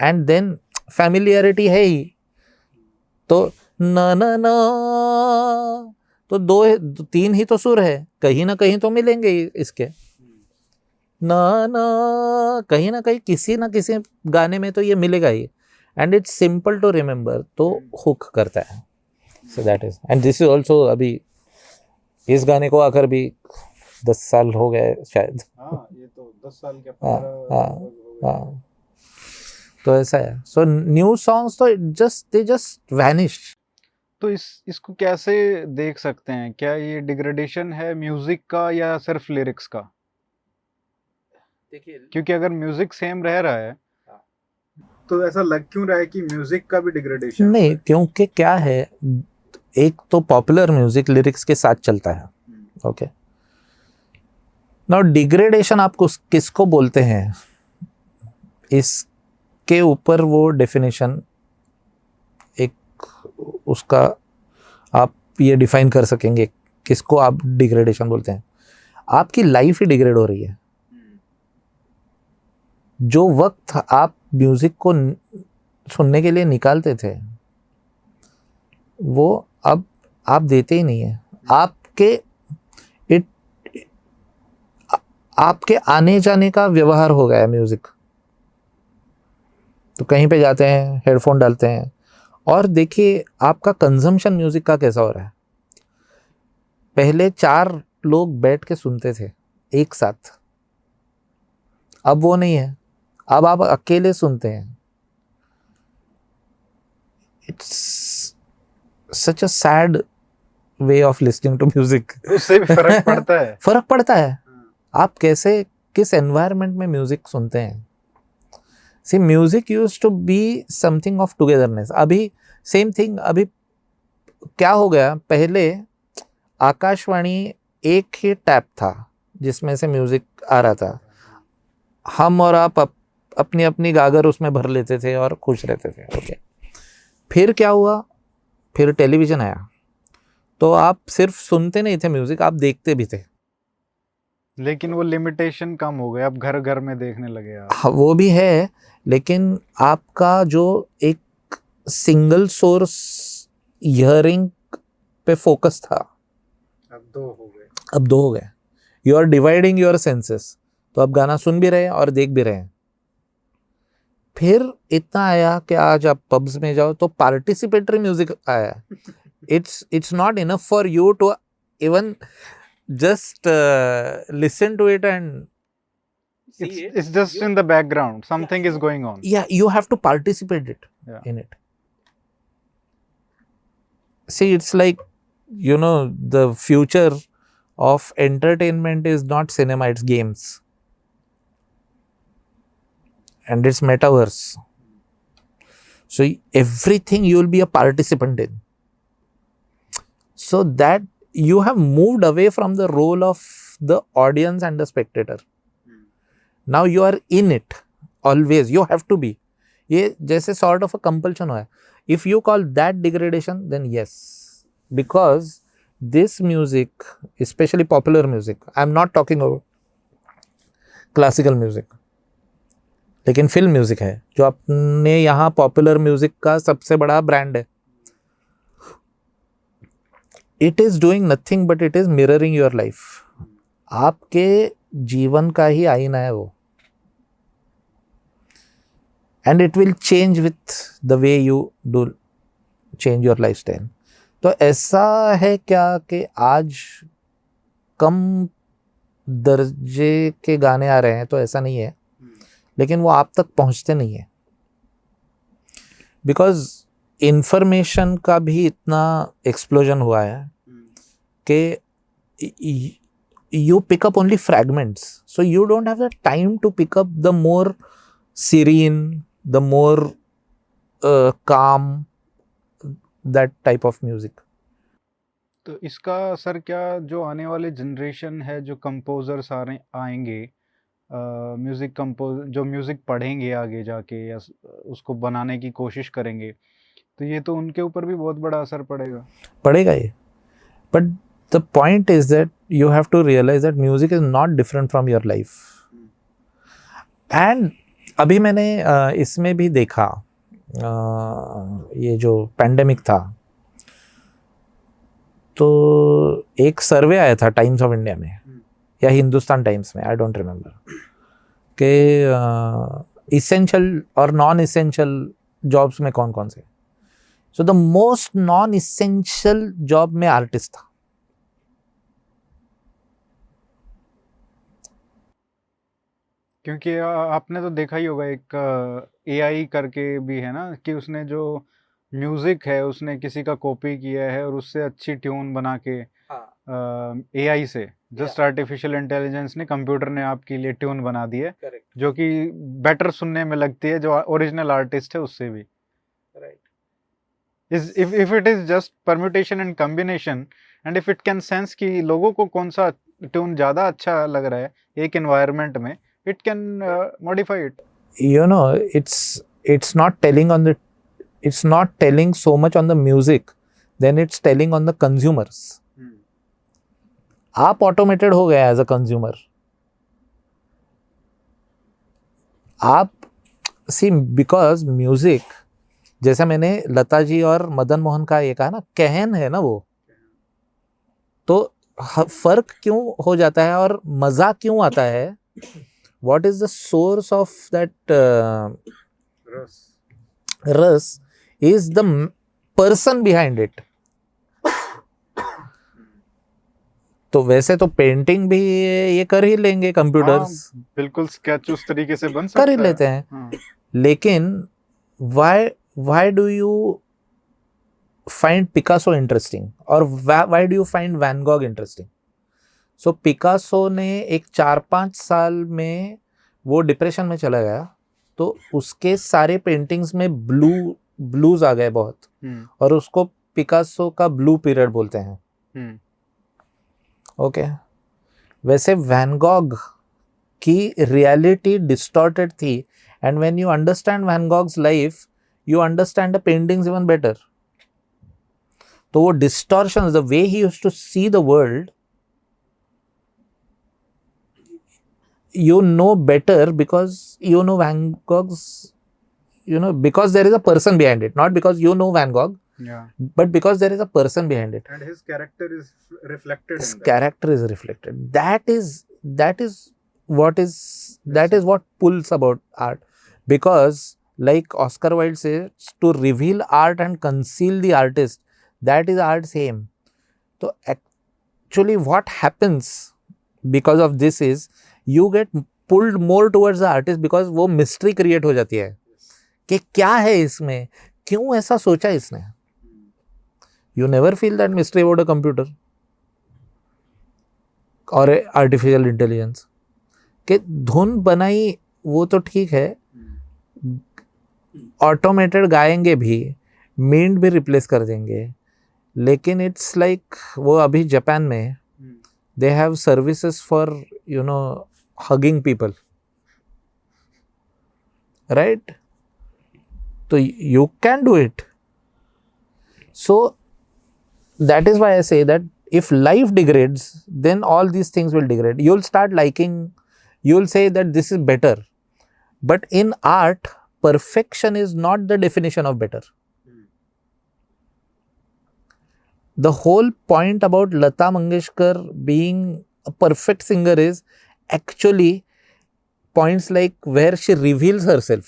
एंड देन फैमिलियरिटी है ही। तो न न न। तो दो तीन ही तो सुर है कहीं ना कहीं तो मिलेंगे इसके। न न कहीं ना कहीं किसी ना किसी गाने में तो ये मिलेगा ही। And it's simple to remember तो हुक करता है। So that is and this is also अभी इस गाने को आकर भी दस साल हो गए शायद। हाँ ये तो दस साल के हाँ हाँ हाँ तो ऐसा है। सो न्यू सॉन्ग्स तो जस्ट दे जस्ट वैनिश तो इस इसको कैसे देख सकते हैं? क्या ये डिग्रेडेशन है म्यूज़िक का या सिर्फ़ लिरिक्स का? देखिए क्योंकि अगर म्यूज़िक सेम रह रहा है तो ऐसा लग क्यों रहा है कि म्यूज़िक का भी डिग्रेडेशन नहीं क्योंकि क्या है एक तो पॉपुलर म्यूज़िक लिरिक्स के साथ चलता है ओके। नाउ डिग्रेडेशन आप किसको बोलते हैं? इसके ऊपर वो डेफिनेशन उसका आप ये डिफाइन कर सकेंगे किसको आप डिग्रेडेशन बोलते हैं। आपकी लाइफ ही डिग्रेड हो रही है। जो वक्त आप म्यूज़िक को सुनने के लिए निकालते थे, वो अब आप देते ही नहीं है। आपके इट आपके आने जाने का व्यवहार हो गया है म्यूज़िक तो कहीं पे जाते हैं हेडफोन डालते हैं और देखिए आपका कंजम्पशन म्यूज़िक का कैसा हो रहा है? पहले चार लोग बैठ के सुनते थे एक साथ। अब वो नहीं है। अब आप अकेले सुनते हैं। It's such a sad way of listening to music उससे भी फ़र्क पड़ता है। फ़र्क पड़ता है। आप कैसे किस एनवायरनमेंट में म्यूज़िक सुनते हैं? See music use to be something of togetherness अभी सेम थिंग अभी क्या हो गया? पहले आकाशवाणी एक ही टैप था जिसमें से म्यूज़िक आ रहा था। हम और आप अप, अपनी अपनी गागर उसमें भर लेते थे और खुश रहते थे ओके फिर क्या हुआ? फिर टेलीविज़न आया। तो आप सिर्फ़ सुनते नहीं थे म्यूज़िक आप देखते भी थे। लेकिन वो लिमिटेशन कम हो गया अब घर घर में देखने लगे आप। हाँ, वो भी है लेकिन आपका जो एक सिंगल सोर्स हियरिंग पे फोकस था। अब दो हो गए। अब दो हो गए। You are dividing your senses तो आप गाना सुन भी रहे हैं और देख भी रहे हैं। फिर इतना आया कि आज आप पब्स में जाओ तो पार्टिसिपेटरी म्यूज़िक आया। It's it's not enough for you to even just uh, listen to it and it's, it. it's just in the background. Something is going on. Yeah you have to participate it Yeah. in it. See it's like you know the future of entertainment is not cinema it's games. And it's metaverse. So everything you will be a participant in. So that you have moved away from the role of the audience and the spectator. Now you are in it, always. You have to be. ये जैसे sort of a compulsion हुआ if you call that degradation then yes because this music especially popular music I am not talking about classical music लेकिन film music है, जो अपने यहाँ popular music का सबसे बड़ा ब्रांड है। It is doing nothing but it is mirroring your life आपके जीवन का ही आईना है वो। And it will change with the way you do change your life style तो ऐसा है क्या कि आज कम दर्जे के गाने आ रहे हैं तो ऐसा नहीं है। लेकिन वो आप तक पहुँचते नहीं है। बिकॉज़ इंफॉर्मेशन का भी इतना एक्सप्लोजन हुआ है। कि you pick up only fragments. So you don't have the time to pick up the more serene the more uh, calm that type of music. तो इसका असर क्या जो आने वाले जनरेशन है जो कंपोजर्स आ रहे आएँगे म्यूज़िक uh, कंपोज जो म्यूज़िक पढ़ेंगे आगे जाके या उसको बनाने की कोशिश करेंगे तो ये तो उनके ऊपर भी बहुत बड़ा असर पड़ेगा। पड़ेगा ये। But the point is that you have to realise that music is not different from your life and अभी मैंने इसमें भी देखा ये जो पैंडेमिक था तो एक सर्वे आया था टाइम्स ऑफ़ इंडिया में, या हिंदुस्तान टाइम्स में आई डोंट रिमेम्बर कि इसेंशियल और नॉन इसेंशियल जॉब्स में कौन कौन से। So the most non essential job में आर्टिस्ट था। क्योंकि आ- आपने तो देखा ही होगा एक एआई करके भी है ना कि उसने जो म्यूज़िक है उसने किसी का कॉपी किया है और उससे अच्छी ट्यून बना के ए आई से जस्ट आर्टिफिशियल इंटेलिजेंस ने कंप्यूटर ने आपके लिए ट्यून बना दी है करेक्ट। जो कि बेटर सुनने में लगती है जो ओरिजिनल आर्टिस्ट है उससे भी। Right. Is if if it is just permutation and combination and if it can sense कि लोगों को कौन सा ट्यून ज़्यादा अच्छा लग रहा है एक एनवायरनमेंट में it can modify it you know it's it's not telling on the it's not telling so much on the music then it's telling on the consumers आप ऑटोमेटेड हो गए एज अ कंज्यूमर आप see because music जैसे मैंने लता जी और मदन मोहन का ये कहा ना कहन है ना वो तो फ़र्क क्यों हो जाता है और मज़ा क्यों आता है what is the source of that ras is the person behind it तो वैसे तो पेंटिंग भी ये कर ही लेंगे कंप्यूटर्स बिल्कुल स्केच उस तरीके से बन सकता कर ही है। लेते हैं। हाँ, लेकिन why why do you find Picasso interesting और why, do you find find Van Gogh interesting? So so, Picasso ने एक चार पाँच साल में वो डिप्रेशन में चला गया। तो उसके सारे पेंटिंग्स में ब्लू ब्लूज आ गए बहुत। हम्म, और उसको पिकासो का ब्लू पीरियड बोलते हैं। हम्म, ओके वैसे वैनगॉग की रियलिटी डिस्टॉर्टेड थी। And when you understand Van Gogh's life you understand the paintings even better तो वो distortion the way he use to see the world you know better because you know Van Gogh's, you know, because there is a person behind it, not because you know Van Gogh, yeah. but because there is a person behind it. And his character is reflected His character is reflected. That is that is what is that is what pulls about art, because like Oscar Wilde says, to reveal art and conceal the artist, that is art's aim. So actually, what happens because of this is you get pulled more towards the artist because वो mystery create हो जाती है। कि क्या है इसमें? क्यों ऐसा सोचा इसने? You never feel that mystery about a computer और आर्टिफिशियल इंटेलिजेंस के धुन बनाई वो तो ठीक है। ऑटोमेटेड गाएँगे भी मेंड भी रिप्लेस कर देंगे। लेकिन इट्स लाइक like, वो अभी जापान में they have services for you know hugging people. Right? So you can do it. So that is why i say that if life degrades then all these things will degrade. You'll start liking you'll say that this is better. But in art perfection is not the definition of better. The whole point about Lata Mangeshkar being a perfect singer is actually like where she reveals herself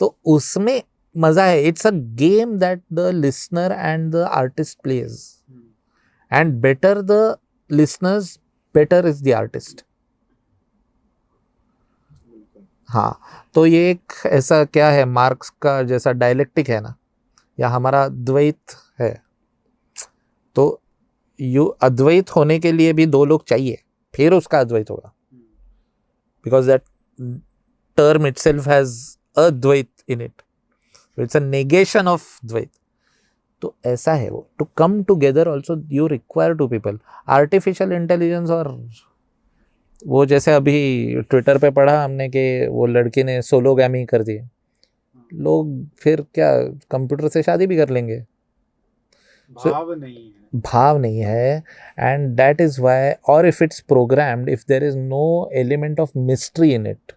तो उसमें मज़ा है। It's a game that the listener and the artist plays and better the listeners better is the artist हाँ तो ये एक ऐसा क्या है मार्क्स का जैसा डायलेक्टिक है ना? या हमारा द्वैत है? तो यू, अद्वैत होने के लिए भी दो लोग चाहिए। फिर उसका अद्वैत होगा। Because that term itself has advait in it it's a negation of dvait. तो ऐसा है वो। To come together also you require two people artificial intelligence और वो जैसे अभी ट्विटर पे पढ़ा हमने कि वो लड़की ने सोलो सोलोगैमी कर दी। लोग फिर क्या कंप्यूटर से शादी भी कर लेंगे? भाव नहीं है। भाव नहीं है एंड दैट इज़ वाई और if it's programmed if there is no element of mystery in it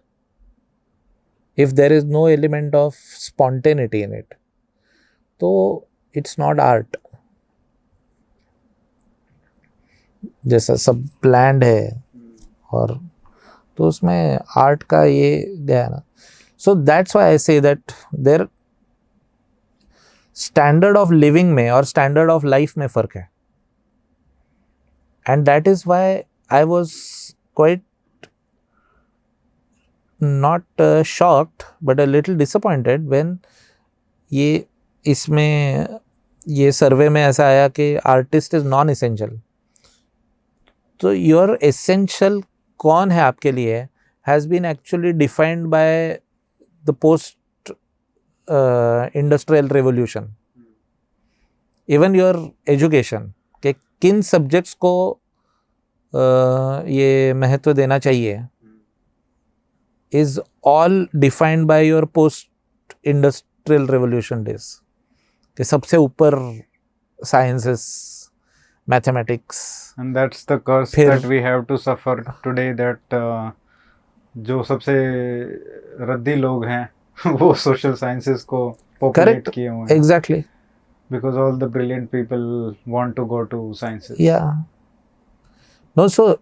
if there is no element of spontaneity in it तो इट्स नॉट आर्ट जैसा सब प्लैंड है और तो उसमें आर्ट का ये गया ना। सो that's why I say that there standard of living में और स्टैंडर्ड ऑफ़ लाइफ में फ़र्क है। And that is why I was quite not shocked but a little disappointed when ये इसमें, ये सर्वे में ऐसा आया कि आर्टिस्ट इज़ नॉन इसेंशियल तो योर एसेंशियल कौन है आपके लिए? Has been actually defined by the post industrial revolution even your education के किन सब्जेक्ट्स को uh, ये महत्व देना चाहिए is all defined by your post industrial revolution days कि सबसे ऊपर sciences mathematics and that's the curse फिर- that we have to suffer today uh, जो सबसे रद्दी लोग हैं वो सोशल साइंसेस को पॉपुलेट किए हुए exactly because all the brilliant people want to go to sciences या no so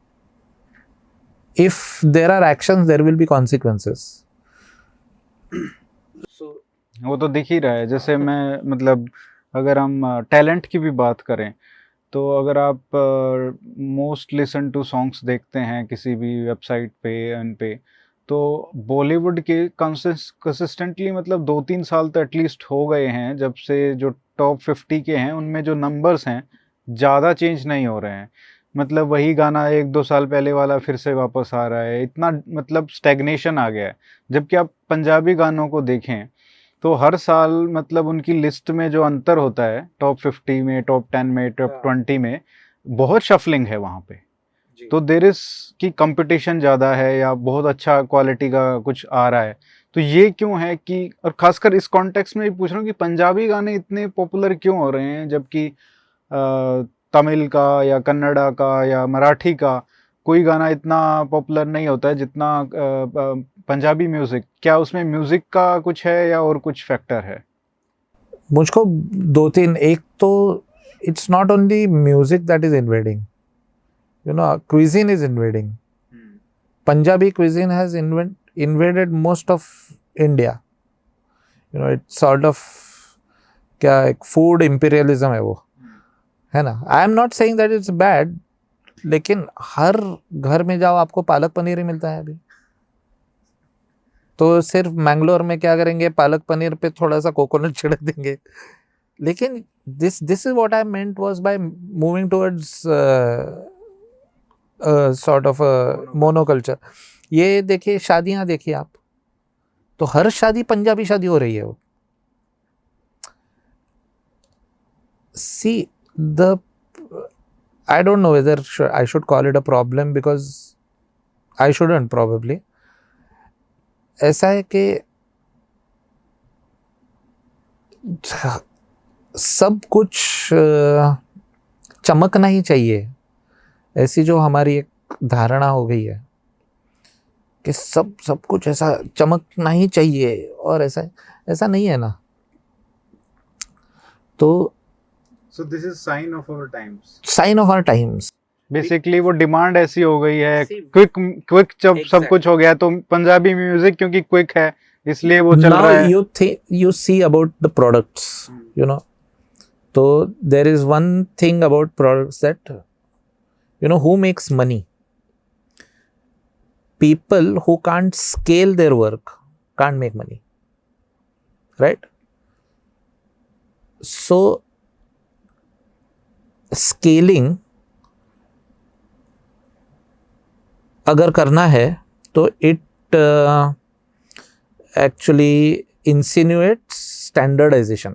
if there are actions there will be consequences so वो तो दिख ही रहा है। जैसे मैं मतलब अगर हम टैलेंट की भी बात करें तो अगर आप मोस्ट लिसन टू सॉन्ग्स देखते हैं किसी भी वेबसाइट पे एन पे तो बॉलीवुड के कंसिस्टेंटली मतलब दो तीन साल तो एटलीस्ट हो गए हैं जब से जो टॉप फिफ्टी के हैं उनमें जो नंबर्स हैं ज़्यादा चेंज नहीं हो रहे हैं। मतलब वही गाना एक दो साल पहले वाला फिर से वापस आ रहा है इतना मतलब स्टेगनेशन आ गया है। जबकि आप पंजाबी गानों को देखें तो हर साल मतलब उनकी लिस्ट में जो अंतर होता है टॉप फिफ्टी में टॉप टेन में टॉप हाँ। ट्वेंटी में बहुत शफलिंग है वहाँ पे। तो देर इज़ की कंपटीशन ज़्यादा है या बहुत अच्छा क्वालिटी का कुछ आ रहा है तो ये क्यों है कि और खासकर इस कॉन्टेक्स्ट में भी पूछ रहा हूँ कि पंजाबी गाने इतने पॉपुलर क्यों हो रहे हैं जबकि तमिल का या कन्नड़ा का या मराठी का कोई गाना इतना पॉपुलर नहीं होता है जितना पंजाबी म्यूज़िक क्या उसमें म्यूज़िक का कुछ है या और कुछ फैक्टर है? मुझको दो तीन एक तो it's not only music that is invading you know cuisine is invading Punjabi cuisine has invaded most of India you know it's sort of क्या एक फ़ूड इंपीरियलिज्म है वो है ना I am not saying that it's bad लेकिन हर घर में जाओ आपको पालक पनीर ही मिलता है अभी तो सिर्फ़ मैंगलोर में क्या करेंगे पालक पनीर पे थोड़ा सा कोकोनट छिड़क देंगे लेकिन this this is what I meant was by moving towards sort of monoculture ये देखिए, शादियाँ देखिए आप। तो हर शादी पंजाबी शादी हो रही है वो। See the I don't know whether I should call it a problem because I shouldn't probably ऐसा है कि सब कुछ चमकना ही चाहिए। ऐसी जो हमारी एक धारणा हो गई है कि सब सब कुछ ऐसा चमकना ही चाहिए और ऐसा ऐसा नहीं है ना। तो so this is sign of our times sign of our times basically वो डिमांड ऐसी हो गई है। क्विक क्विक जब सब कुछ हो गया तो पंजाबी म्यूज़िक क्योंकि क्विक है इसलिए वो चल रहा है। you think you see about the products Hmm. you know so there is one thing about products that you know who makes money people who can't scale their work can't make money right so scaling अगर करना है तो it actually insinuates standardization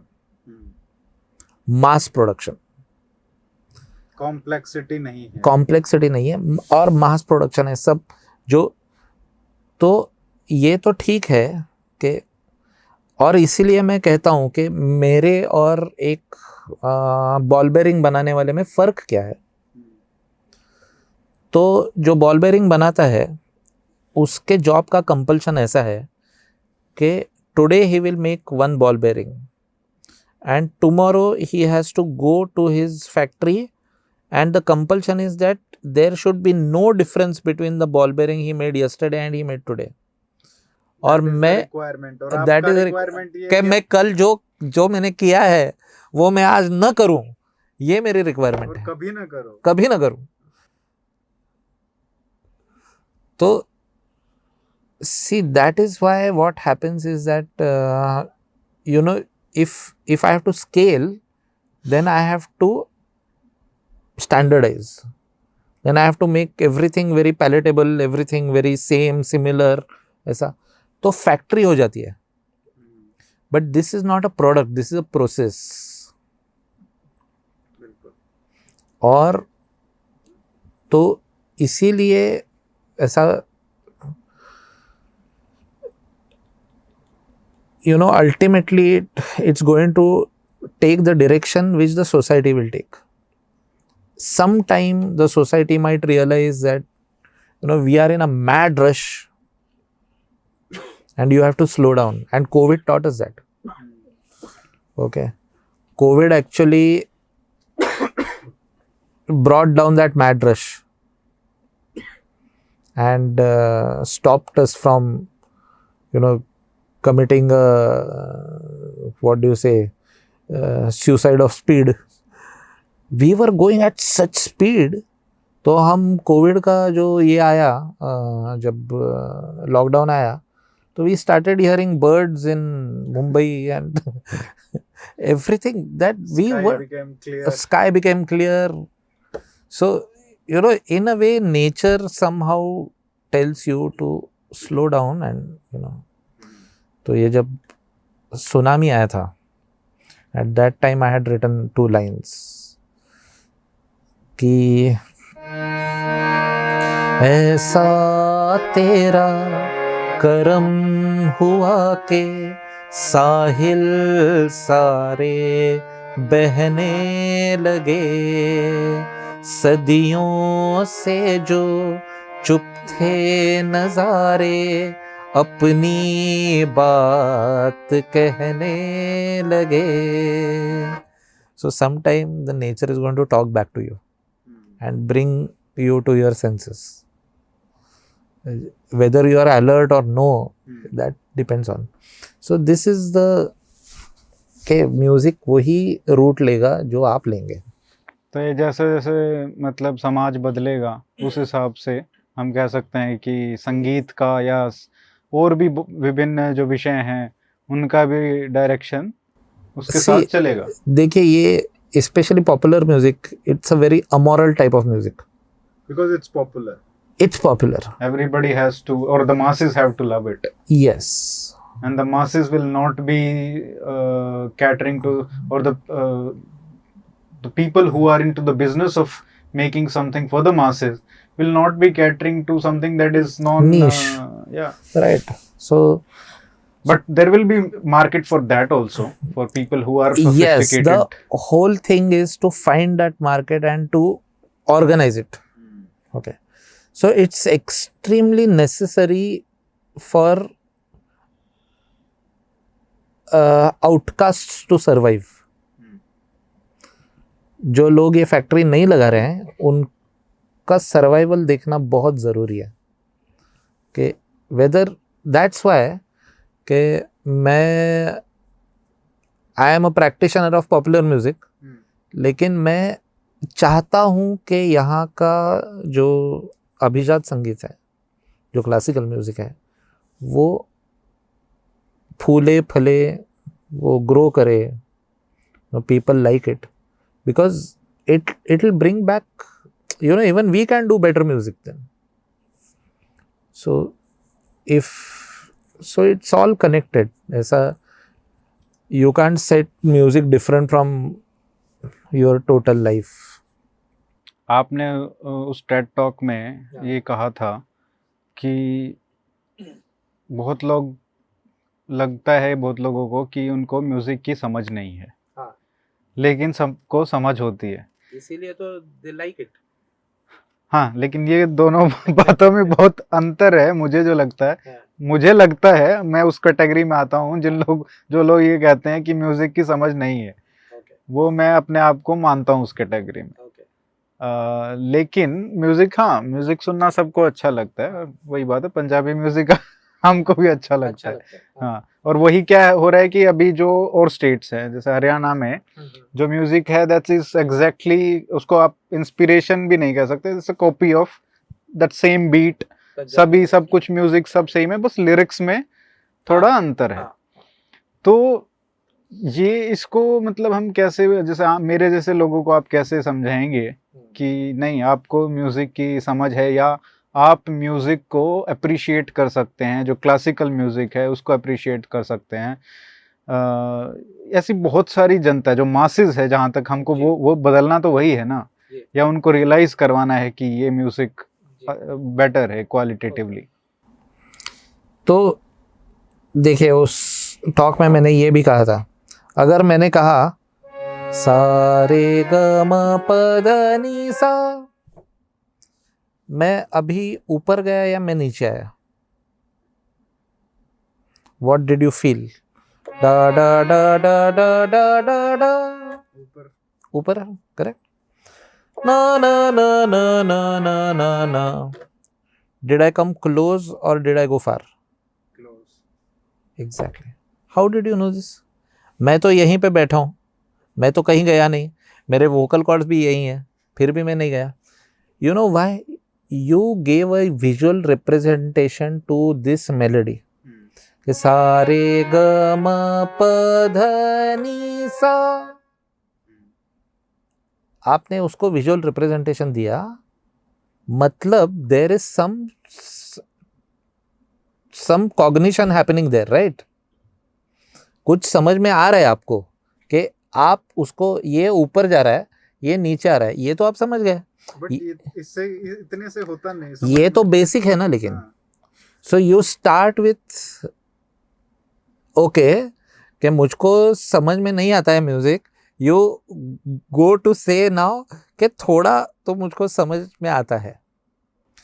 mass production complexity नहीं है। Complexity नहीं है, और mass production है, सब जो तो ये तो ठीक है कि, और इसीलिए मैं कहता हूँ कि मेरे और एक बॉल बेरिंग बनाने वाले में फ़र्क क्या है? तो जो बॉल बेरिंग बनाता है, उसके जॉब का कंपल्शन ऐसा है कि today he will make one ball bearing and tomorrow he has to go to his factory and the compulsion is that there should be no difference between the ball bearing he made yesterday and he made today और मैं that is कि मैं कल जो जो मैंने किया है वो मैं आज न करूँ ये मेरी रिक्वायरमेंट है। कभी ना करो। कभी ना करूँ। तो see that is why what happens is that uh, you know if if i have to scale then i have to standardize then i have to make everything very palatable everything very same similar ऐसा तो factory हो जाती है but this is not a product this is a process और तो इसीलिए ऐसा you know ultimately it, it's going to take the direction which the society will take sometime the society might realize that you know we are in a mad rush and you have to slow down. And covid taught us that. Okay. COVID actually brought down that mad rush and uh, stopped us from, you know, committing a what do you say, uh, suicide of speed. We were going at such speed तो हम Covid का जो ये आया जब lockdown आया तो we started hearing birds in Mumbai and everything that we were sky became clear so you know in a way nature some tells you to slow down and you know तो ये जब tsunami आया था at that time I had written two lines कि ऐसा तेरा करम हुआ के साहिल सारे बहने लगे। सदियों से जो चुप थे नजारे, अपनी बात कहने लगे। So, sometime the nature is going to talk back to you. And bring you to your senses. Whether you are alert or no that depends on. So this is the के म्यूज़िक वही route लेगा जो आप लेंगे। तो ये जैसे जैसे मतलब समाज बदलेगा उस हिसाब से हम कह सकते हैं कि संगीत का या और भी विभिन्न जो विषय हैं उनका भी डायरेक्शन उसके See, साथ चलेगा। देखिए ये especially popular music, it's a very amoral type of music. Because it's popular. It's popular. Everybody has to, or the masses have to love it. Yes. And the masses will not be uh, catering to, or the uh, the people who are into the business of making something for the masses will not be catering to something that is non niche. Uh, yeah. Right. So but there will be market for that also for people who are yes the whole thing is to find that market and to organize it okay so it's extremely necessary for uh, outcasts to survive जो लोग ये factory नहीं लगा रहे हैं उनका survival देखना बहुत ज़रूरी है कि वेदर दैट्स वाई कि मैं I am a practitioner of popular music लेकिन मैं चाहता हूँ कि यहाँ का जो अभिजात संगीत है जो क्लासिकल म्यूज़िक है वो फूले फले वो ग्रो करे people like it because it it will bring back you know even we can do better music then so so it's all connected ऐसा you can't set music different from your total life आपने उस TED talk में ये कहा था कि बहुत लोग लगता है बहुत लोगों को कि उनको म्यूज़िक की समझ नहीं है। हाँ। लेकिन सबको समझ होती है। इसीलिए तो दे लाइक इट हाँ लेकिन ये दोनों बातों में बहुत अंतर है मुझे जो लगता हाँ। मुझे लगता है मैं उस कैटेगरी में आता हूँ जिन लोग जो लोग ये कहते हैं कि म्यूज़िक की समझ नहीं है। वो मैं अपने आप को मानता हूँ उस कैटेगरी में। अ, लेकिन म्यूज़िक हाँ म्यूज़िक सुनना सबको अच्छा लगता है। वही बात है पंजाबी म्यूज़िक हमको भी अच्छा लगता अच्छा है हाँ। और वही क्या हो रहा है कि अभी जो और स्टेट्स हैं जैसे हरियाणा में जो म्यूज़िक है दैट इज़ एग्जैक्टली उसको आप इंस्पिरेशन भी नहीं कह सकते जैसे copy of that same beat सभी सब कुछ म्यूज़िक सब सेम है बस लिरिक्स में थोड़ा हाँ, अंतर है। हाँ। तो ये इसको मतलब हम कैसे जैसे आप- मेरे जैसे लोगों को आप कैसे समझाएँगे कि नहीं आपको म्यूज़िक की समझ है या आप म्यूज़िक को अप्रिशिएट कर सकते हैं जो क्लासिकल म्यूज़िक है उसको अप्रिशिएट कर सकते हैं। अ, ऐसी बहुत सारी जनता है जो मासिस है जहाँ तक हमको वो वो बदलना तो वही है ना? या उनको रियलाइज़ करवाना है कि ये म्यूज़िक बेटर है क्वालिटेटिवली तो देखिए उस टॉक में मैंने ये भी कहा था। अगर मैंने कहा सारे गम सा मैं अभी ऊपर गया या मैं नीचे आया? वॉट डिड यू फील डा डा डा डा डा डा डा ऊपर। ऊपर correct na na na na na na na na. Did I come close or did I go far? Close. Exactly. How did you know this? मैं तो यहीं पे बैठा हूँ मैं तो कहीं गया नहीं मेरे वोकल कॉर्ड्स भी यही हैं फिर भी मैं नहीं गया you know why you gave a visual representation to this melody सारे ग म प ध नी सा आपने उसको विजुअल रिप्रेजेंटेशन दिया मतलब there is some some cognition happening there right कुछ समझ में आ रहा है आपको कि आप उसको ये ऊपर जा रहा है ये नीचे आ रहा है ये तो आप समझ गए। ये- इससे इतने से होता नहीं ये तो बेसिक है ना लेकिन। So you start with okay कि मुझको समझ में नहीं आता है music you go to say now कि थोड़ा तो मुझको समझ में आता है।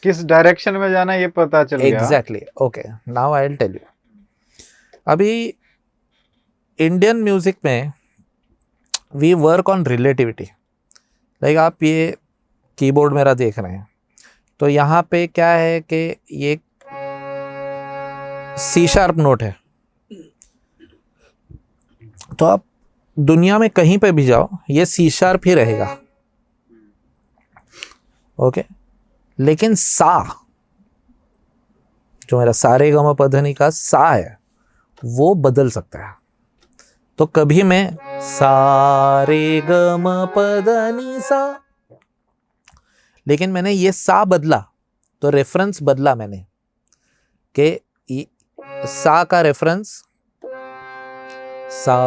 किस डायरेक्शन में जाना ये पता चल गया। Exactly okay now I will tell you अभी इंडियन म्यूज़िक में we work on relativity like आप ये कीबोर्ड मेरा देख रहे हैं। तो यहाँ पे क्या है कि ये सी शार्प नोट है। तो आप दुनिया में कहीं पे भी जाओ, ये सी शार्प ही रहेगा। ओके लेकिन सा, जो मेरा सारे गम पधनी का सा है, वो बदल सकता है। तो कभी मैं सारे गम पधनी सा, लेकिन मैंने ये सा बदला तो रेफरेंस बदला मैंने, कि सा का रेफरेंस सा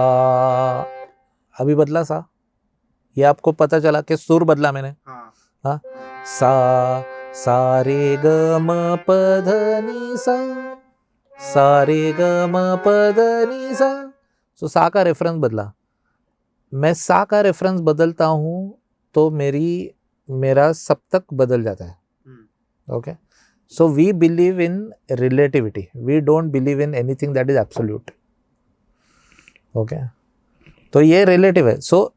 अभी बदला सा। ये आपको पता चला कि सुर बदला मैंने। हाँ। सा सा रे ग म प ध नि सा। सा रे ग म प ध नि सा। सो सा का रेफरेंस बदला। मैं सा का रेफरेंस बदलता हूँ तो मेरी मेरा सप्तक बदल जाता है। Okay so we believe in relativity we don't believe in anything that is absolute okay तो ये रिलेटिव है। सो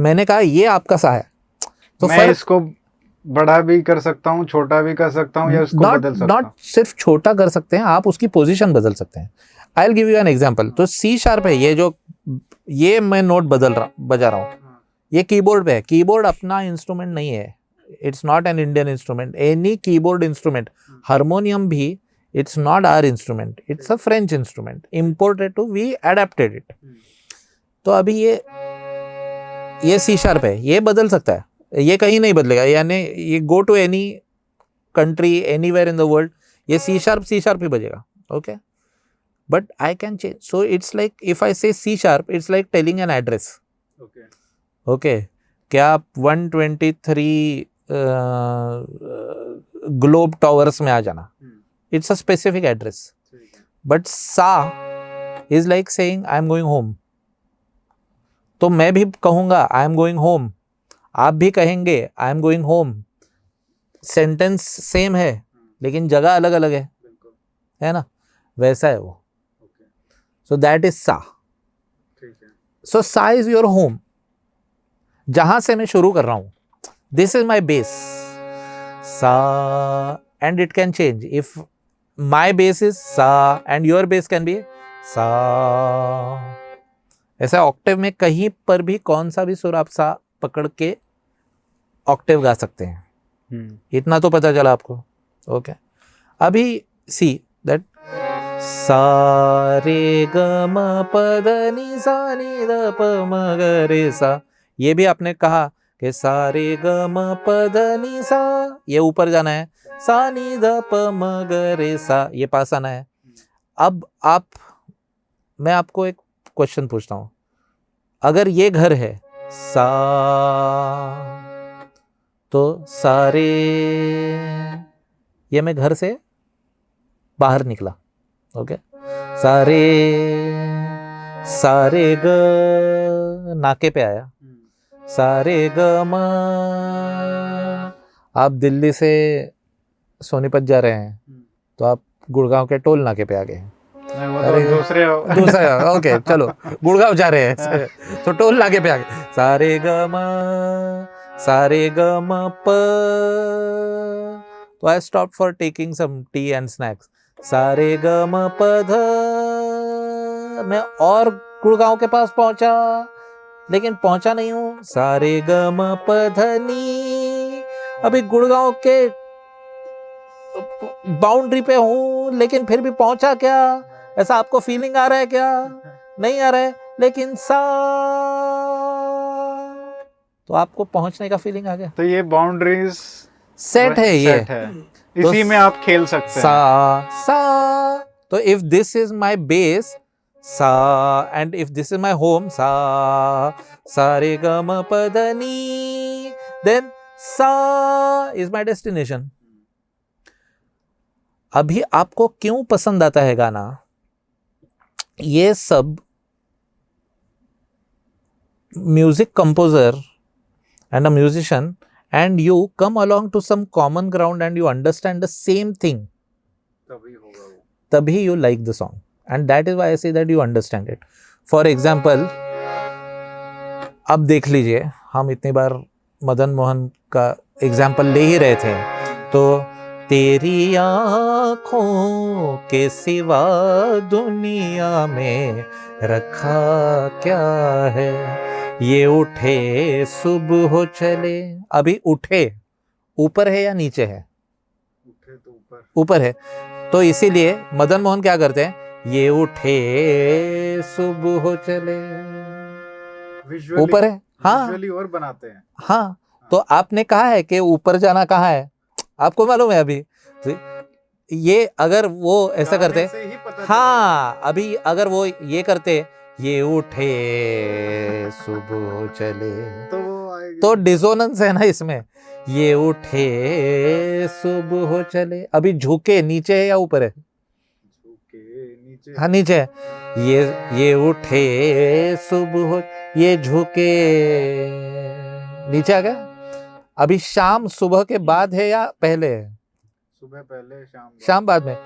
मैंने कहा ये आपका सा है। तो मैं इसको बड़ा भी कर सकता हूँ छोटा भी कर सकता हूँ या इसको नॉट बदल सकता नॉट सिर्फ़ छोटा कर सकते हैं आप उसकी पोजीशन बदल सकते हैं। I give you an example तो सी शार्प है ये जो ये मैं नोट बदल रहा बजा रहा हूँ। ये कीबोर्ड पे है। कीबोर्ड अपना इंस्ट्रूमेंट नहीं है। It's not an Indian instrument any keyboard instrument harmonium भी it's not our instrument it's a French instrument imported to we adapted it तो अभी ये ये सी शार्प है ये बदल सकता है ये कहीं नहीं बदलेगा यानी ये go to any country anywhere in the world ये सी शार्प सी शार्प ही बजेगा okay but I can change so it's like if I say C sharp it's like telling an address okay okay क्या आप 123 globe towers में आ जाना। It's a specific address but सा is like saying I am going home तो मैं भी कहूँगा आई एम गोइंग होम आप भी कहेंगे I am going home sentence same है लेकिन जगह अलग अलग है है ना? वैसा है वो। सो दैट इज़ सा सो सा इज़ योर होम जहाँ से मैं शुरू कर रहा हूँ। दिस इज़ माई बेस सा and it can change if my base is सा and your base can be सा ऐसा ऑक्टेव में कहीं पर भी कौन सा भी सुर आप सा पकड़ के ऑक्टेव गा सकते हैं। हम्म, इतना तो पता चला आपको। Okay okay. अभी सी दैट सा रे ग म प द नि सा। नि द प म ग रे सा ये भी आपने कहा कि सा रे ग म प द नि सा ये ऊपर जाना है। सा नि द प म ग रे सा ये पास आना है। अब आप मैं आपको एक क्वेश्चन पूछता हूँ। अगर ये घर है, सा तो सारे, ये मैं घर से बाहर निकला ओके सारे सारे ग नाके पे आया। सारे ग म, आप दिल्ली से सोनीपत जा रहे हैं तो आप गुड़गांव के टोल नाके पे आ गए हैं। अरे, दूसरे दूसरा ओके चलो गुड़गांव जा रहे हैं। तो टोल लागे पे आगे। सारे ग सारे ग म प तो I stop for taking some tea and snacks सारे ग म प ध मैं और गुड़गांव के पास पहुँचा लेकिन पहुँचा नहीं हूँ। सारे ग म प ध नी अभी गुड़गांव के बाउंड्री पे हूँ लेकिन फिर भी पहुँचा क्या? ऐसा आपको फीलिंग आ रहा है क्या? नहीं आ रहा है लेकिन सा तो आपको पहुँचने का फीलिंग आ गया। तो ये बाउंड्रीज सेट है ये। सेट है। इसी तो में आप खेल सकते हैं। सा सा तो if this is my base सा and if this is my home सा सा रे ग म प ध नी देन सा इज़ माय डेस्टिनेशन अभी आपको क्यों पसंद आता है गाना? ये सब music composer and a musician and you come along to some common ground and you understand the same thing तभी you like the song and that is why see that you understand it for example अब देख लीजिए हम इतनी बार मदन मोहन का example ले ही रहे थे तो तेरी आँखों के सिवा दुनिया में रखा क्या है? ये उठे सुबह हो चले। अभी उठे। ऊपर है या नीचे है? उठे तो ऊपर। ऊपर है। तो इसीलिए मदन मोहन क्या करते हैं? ये उठे सुबह हो चले ऊपर है? हाँ। और बनाते हैं। हाँ। तो आपने कहा है कि ऊपर जाना कहाँ है? आपको मालूम है अभी? तो ये अगर वो ऐसा करते ही अभी अगर वो ये करते ये उठे सुबह चले। तो तो डिसोनेंस है ना इसमें। ये उठे सुबह हो चले। अभी झुके नीचे है या ऊपर है? झुके नीचे। हाँ नीचे है। ये ये उठे सुबह हो ये झुके। नीचे आ गया? अभी शाम सुबह के बाद है या पहले है? सुबह पहले शाम बाद। शाम बाद में।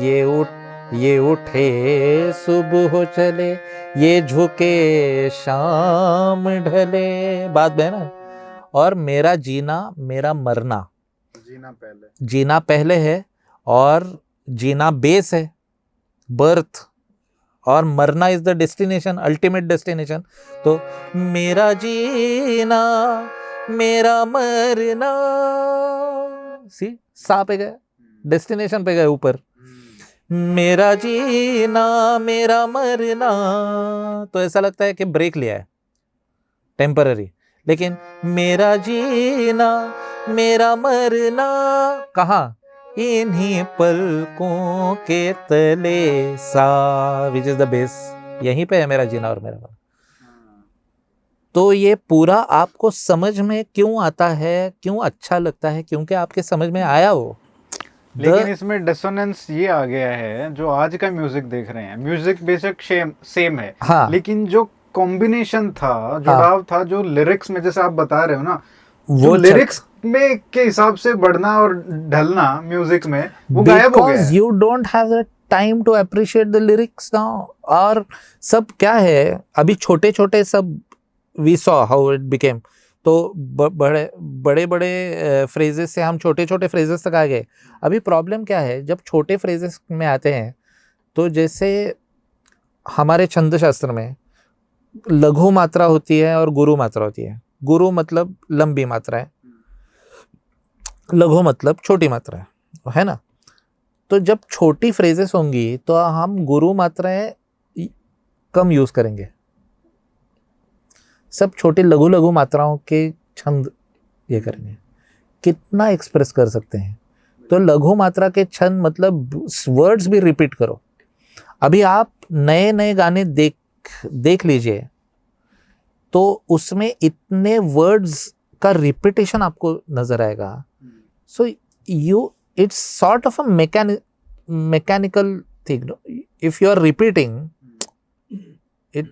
ये उठ ये उठे सुबह हो चले ये झुके शाम ढले। बाद में ना? और मेरा जीना मेरा मरना। जीना पहले। जीना पहले है और जीना बेस है। बर्थ और मरना is the destination ultimate destination तो मेरा जीना मेरा मरना। सी सा पे गए हम्म, डेस्टिनेशन पे गए ऊपर। हम्म, मेरा जीना मेरा मरना। तो ऐसा लगता है कि ब्रेक लिया है। टेम्पररी लेकिन मेरा जीना मेरा मरना कहाँ? इन्हीं पलकों के तले sa which is the base यहीं पे है मेरा जीना और मेरा मरना। तो ये पूरा आपको समझ में क्यों आता है? क्यों अच्छा लगता है? क्योंकि आपके समझ में आया वो। लेकिन इसमें डिसोनेंस ये आ गया है जो आज का म्यूज़िक देख रहे हैं। म्यूज़िक बेशक सेम सेम है। हाँ। लेकिन जो कॉम्बिनेशन था जुड़ाव था जो लिरिक्स में जैसे आप बता रहे हो ना वो लिरिक्स में के हिसाब से बढ़ना और ढलना म्यूज़िक में वो गायब हो गया। है। You don't have time to appreciate the lyrics now और सब क्या है? अभी छोटे छोटे सब we saw how it became तो बड़े बड़े बड़े फ्रेजेस से हम छोटे छोटे फ्रेजेस तक आ गए। अभी प्रॉब्लम क्या है? जब छोटे फ्रेजेस में आते हैं तो जैसे हमारे छंद शास्त्र में लघु मात्रा होती है और गुरु मात्रा होती है। गुरु मतलब लंबी मात्रा है। लघु मतलब छोटी मात्रा है। है ना? तो जब छोटी फ्रेजेस होंगी तो हम गुरु मात्राएँ कम यूज़ करेंगे। सब छोटे लघु लघु मात्राओं के छंद ये करेंगे। कितना एक्सप्रेस कर सकते हैं? तो लघु मात्रा के छंद मतलब वर्ड्स भी रिपीट करो। अभी आप नए नए गाने देख देख लीजिए तो उसमें इतने वर्ड्स का रिपीटेशन आपको नज़र आएगा। So you it's sort of a mechani- mechanical thing, no? if you are repeating, it,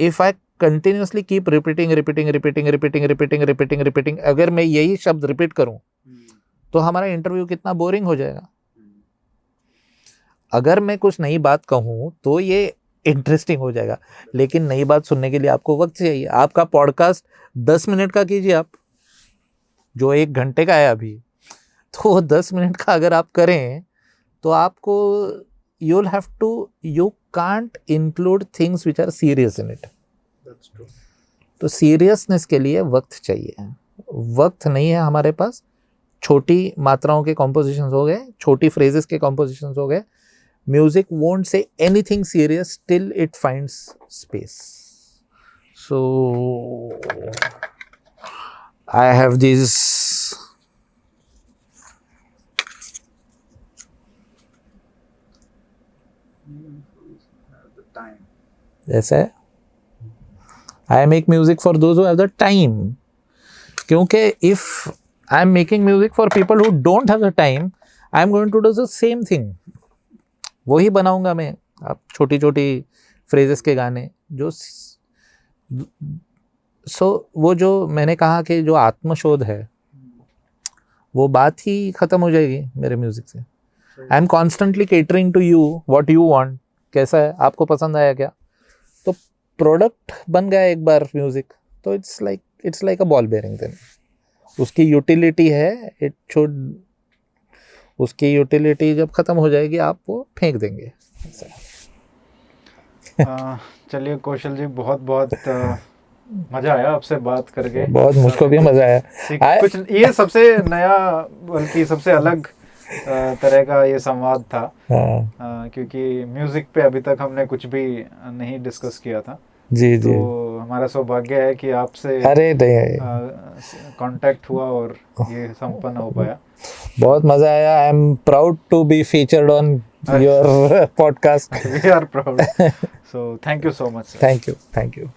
if continuously keep repeating repeating repeating repeating repeating repeating repeating, अगर मैं यही शब्द रिपीट करूँ तो हमारा इंटरव्यू कितना बोरिंग हो जाएगा। अगर मैं कुछ नई बात कहूँ तो ये इंटरेस्टिंग हो जाएगा। लेकिन नई बात सुनने के लिए आपको वक्त चाहिए। आपका पॉडकास्ट दस मिनट का कीजिए आप, जो एक घंटे का है अभी। तो दस मिनट का अगर आप करें तो आपको you have to you can't include things which are serious in it तो सीरियसनेस के लिए वक्त चाहिए। वक्त नहीं है हमारे पास। छोटी मात्राओं के कॉम्पोजिशन हो गए छोटी फ्रेजेस के कॉम्पोजिशन हो गए। Music won't say anything serious till it finds space so I have this जैसे I make music for those have the time क्योंकि if I am making music for people who don't have the time I am going to do the same thing वही बनाऊँगा मैं आप छोटी छोटी phrases के गाने जो सो so, वो जो मैंने कहा कि जो आत्मशोध है वो बात ही ख़त्म हो जाएगी मेरे म्यूज़िक से। I am constantly catering to you what you want कैसा है आपको पसंद आया क्या? तो प्रोडक्ट बन गया एक बार म्यूज़िक तो it's like it's like a ball bearing then उसकी यूटिलिटी है इट शुड उसकी यूटिलिटी जब ख़त्म हो जाएगी आप वो फेंक देंगे। चलिए कौशल जी बहुत बहुत मज़ा आया आपसे बात करके। बहुत मुझको भी मज़ा आया। कुछ ये सबसे नया बल्कि सबसे अलग तरह का ये संवाद था। हाँ। क्योंकि म्यूज़िक पे अभी तक हमने कुछ भी नहीं डिस्कस किया था। जी जी। तो हमारा सौभाग्य है कि आपसे अरे कांटेक्ट हुआ और ये संपन्न हो पाया। बहुत मज़ा आया। I am proud to be featured on your podcast we are proud so thank you so much thank you thank you